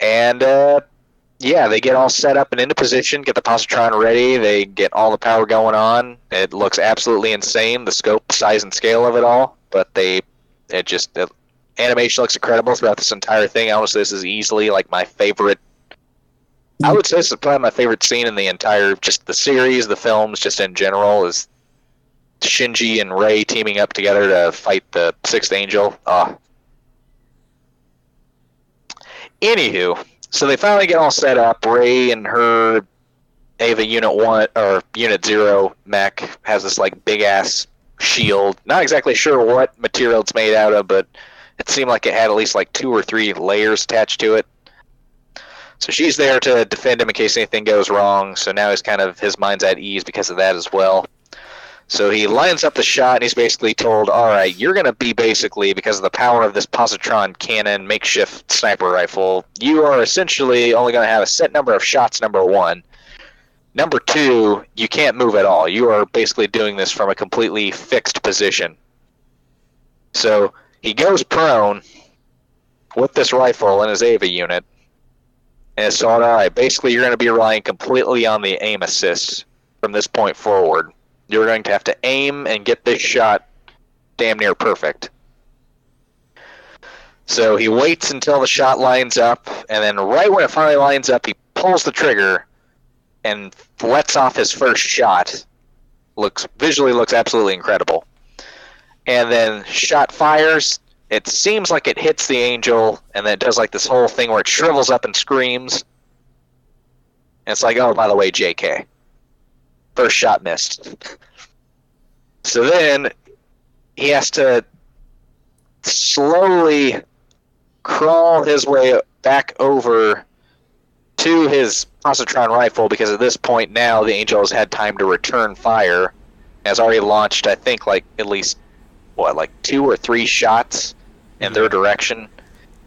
and uh yeah, they get all set up and into position, get the positron ready, they get all the power going on. It looks absolutely insane, the scope, size, and scale of it all. But they, it just, the animation looks incredible throughout this entire thing. Honestly, this is easily like my favorite. I would say this is probably my favorite scene in the entire, just the series, the films, just in general, is Shinji and Rei teaming up together to fight the Sixth Angel. Ah. Anywho, so they finally get all set up. Rei and her Eva Unit One or Unit Zero mech has this like big ass shield. Not exactly sure what material it's made out of, but it seemed like it had at least like two or three layers attached to it. So she's there to defend him in case anything goes wrong. So now he's kind of his mind's at ease because of that as well. So he lines up the shot and he's basically told, "All right, you're going to be basically because of the power of this positron cannon makeshift sniper rifle, you are essentially only going to have a set number of shots number 1. Number 2, you can't move at all. You are basically doing this from a completely fixed position." So he goes prone with this rifle in his Eva unit. And it's all right. Basically, you're going to be relying completely on the aim assist from this point forward. You're going to have to aim and get this shot damn near perfect. So he waits until the shot lines up, and then right when it finally lines up, he pulls the trigger and lets off his first shot. Looks visually looks absolutely incredible. And then shot fires. It seems like it hits the angel, and then it does like this whole thing where it shrivels up and screams. And it's like, oh, by the way, JK. First shot missed. So then he has to slowly crawl his way back over to his positron rifle because at this point now the angel has had time to return fire. Has already launched i think like at least what like two or three shots in their mm-hmm. direction.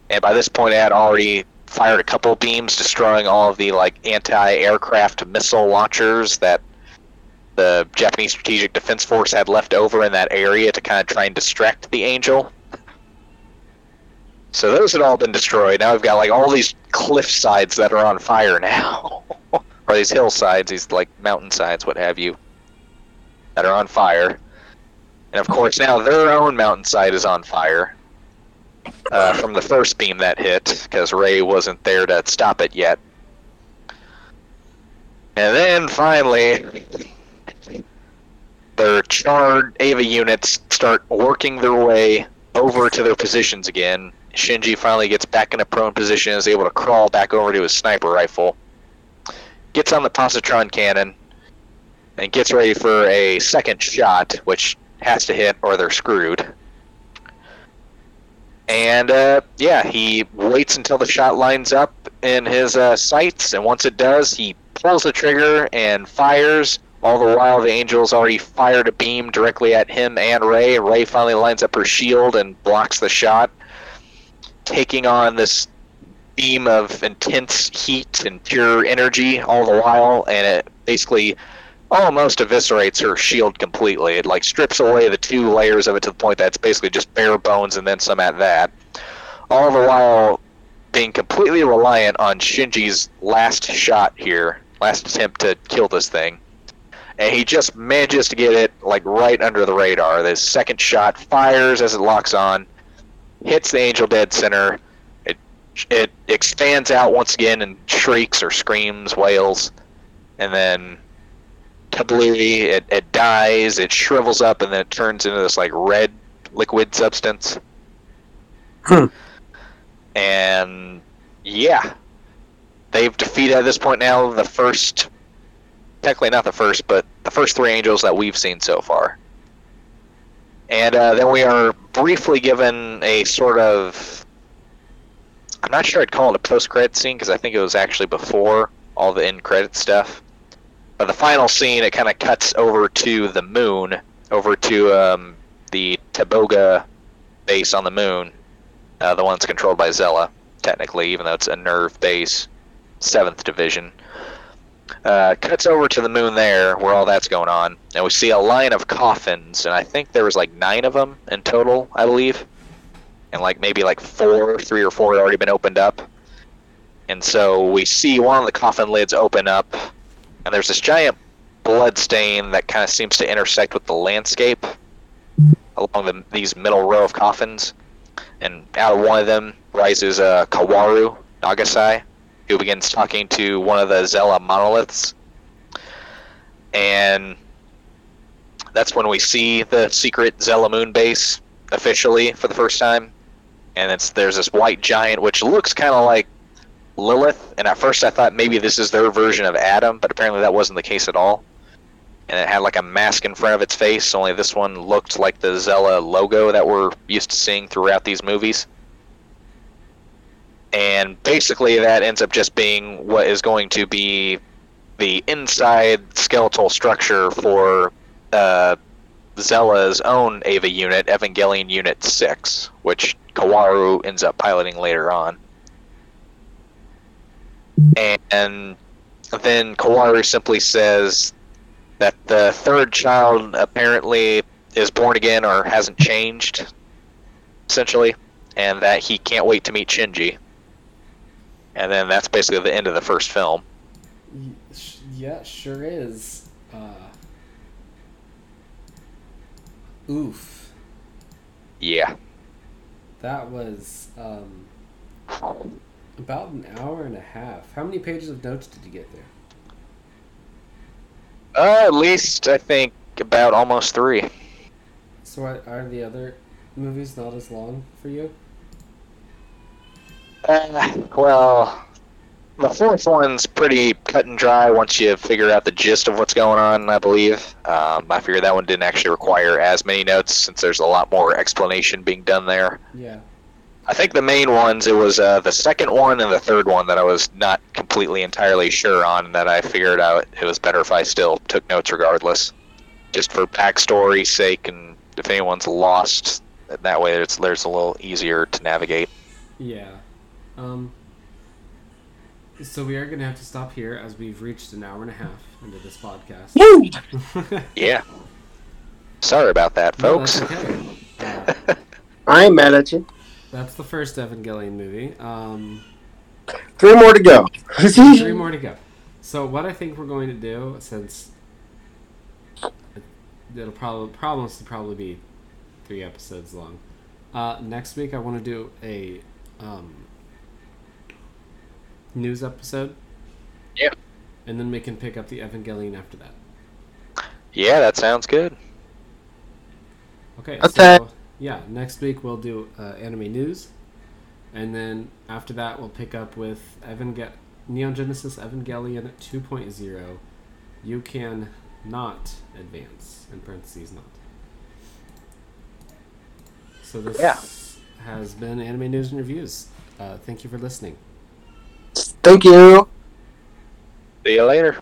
And by this point it had already fired a couple beams destroying all of the like anti-aircraft missile launchers that the japanese strategic defense force had left over in that area to kind of try and distract the angel so those had all been destroyed. Now we've got like all these cliff sides that are on fire now, or these hillsides, these like mountain sides, what have you, that are on fire. And of course now their own mountainside is on fire uh, from the first beam that hit because Rei wasn't there to stop it yet. And then finally, their charred Eva units start working their way over to their positions again Shinji finally gets back in a prone position, is able to crawl back over to his sniper rifle, gets on the positron cannon, and gets ready for a second shot, which has to hit or they're screwed. And uh, yeah, he waits until the shot lines up in his uh, sights, and once it does, he pulls the trigger and fires. All the while, the Angels already fired a beam directly at him and Rei. Rei finally lines up her shield and blocks the shot taking on this beam of intense heat and pure energy all the while, and it basically almost eviscerates her shield completely. It like strips away the two layers of it to the point that it's basically just bare bones and then some at that. All the while being completely reliant on Shinji's last shot here, last attempt to kill this thing. And he just manages to get it like right under the radar. This second shot fires as it locks on, hits the angel dead center. It it expands out once again and shrieks or screams, wails, and then kablooey, it, it dies, it shrivels up, and then it turns into this like red liquid substance. Hmm. And yeah, they've defeated at this point now the first, technically not the first, but the first three angels that we've seen so far. And uh, then we are briefly given a sort of. I'm not sure I'd call it a post credit scene because I think it was actually before all the end credit stuff. But the final scene, it kind of cuts over to the moon, over to um, the Tabgha base on the moon, uh, the one that's controlled by SEELE, technically, even though it's a NERV base, 7th Division. Uh, cuts over to the moon there, where all that's going on, and we see a line of coffins, and I think there was like nine of them in total, I believe, and like maybe like four, three or four had already been opened up, and so we see one of the coffin lids open up, and there's this giant blood stain that kind of seems to intersect with the landscape along the, these middle row of coffins, and out of one of them rises uh, Kaworu Nagisa who begins talking to one of the SEELE monoliths. And that's when we see the secret SEELE moon base officially for the first time. And it's there's this white giant which looks kind of like Lilith. And at first I thought maybe this is their version of Adam, but apparently that wasn't the case at all. And it had like a mask in front of its face, only this one looked like the Zella logo that we're used to seeing throughout these movies and basically that ends up just being what is going to be the inside skeletal structure for uh, SEELE's own Eva unit, Evangelion Unit 6, which Kaworu ends up piloting later on. And then Kaworu simply says that the third child apparently is born again or hasn't changed, essentially, and that he can't wait to meet Shinji and then that's basically the end of the first film. Yeah, sure is. Uh, oof. Yeah. That was um, about an hour and a half. How many pages of notes did you get there? Uh, at least I think about almost three. So are, are the other movies not as long for you? Uh, well, the fourth one's pretty cut and dry once you figure out the gist of what's going on, I believe. Um, I figured that one didn't actually require as many notes since there's a lot more explanation being done there. Yeah. I think the main ones, it was uh, the second one and the third one that I was not completely entirely sure on, and that I figured out it was better if I still took notes regardless. Just for backstory's sake, and if anyone's lost, that way it's there's a little easier to navigate. Yeah. Um. So we are gonna have to stop here as we've reached an hour and a half into this podcast. Woo! Yeah. Sorry about that, folks. that's okay. Uh, I'm mad at you. that's the first Evangelion movie. Um, Three more to go. three more to go. So what I think we're going to do, since it'll probably problems to probably be three episodes long. Uh, next week I want to do a um, news episode. Yeah. And then we can pick up the Evangelion after that. Yeah, that sounds good. Okay. Okay. So, yeah, next week we'll do uh, anime news, and then after that we'll pick up with Evangel- Neon Genesis Evangelion 2.0. You can not advance in parentheses not. So this Yeah. has been anime news and reviews. Uh, thank you for listening. Thank you. See you later.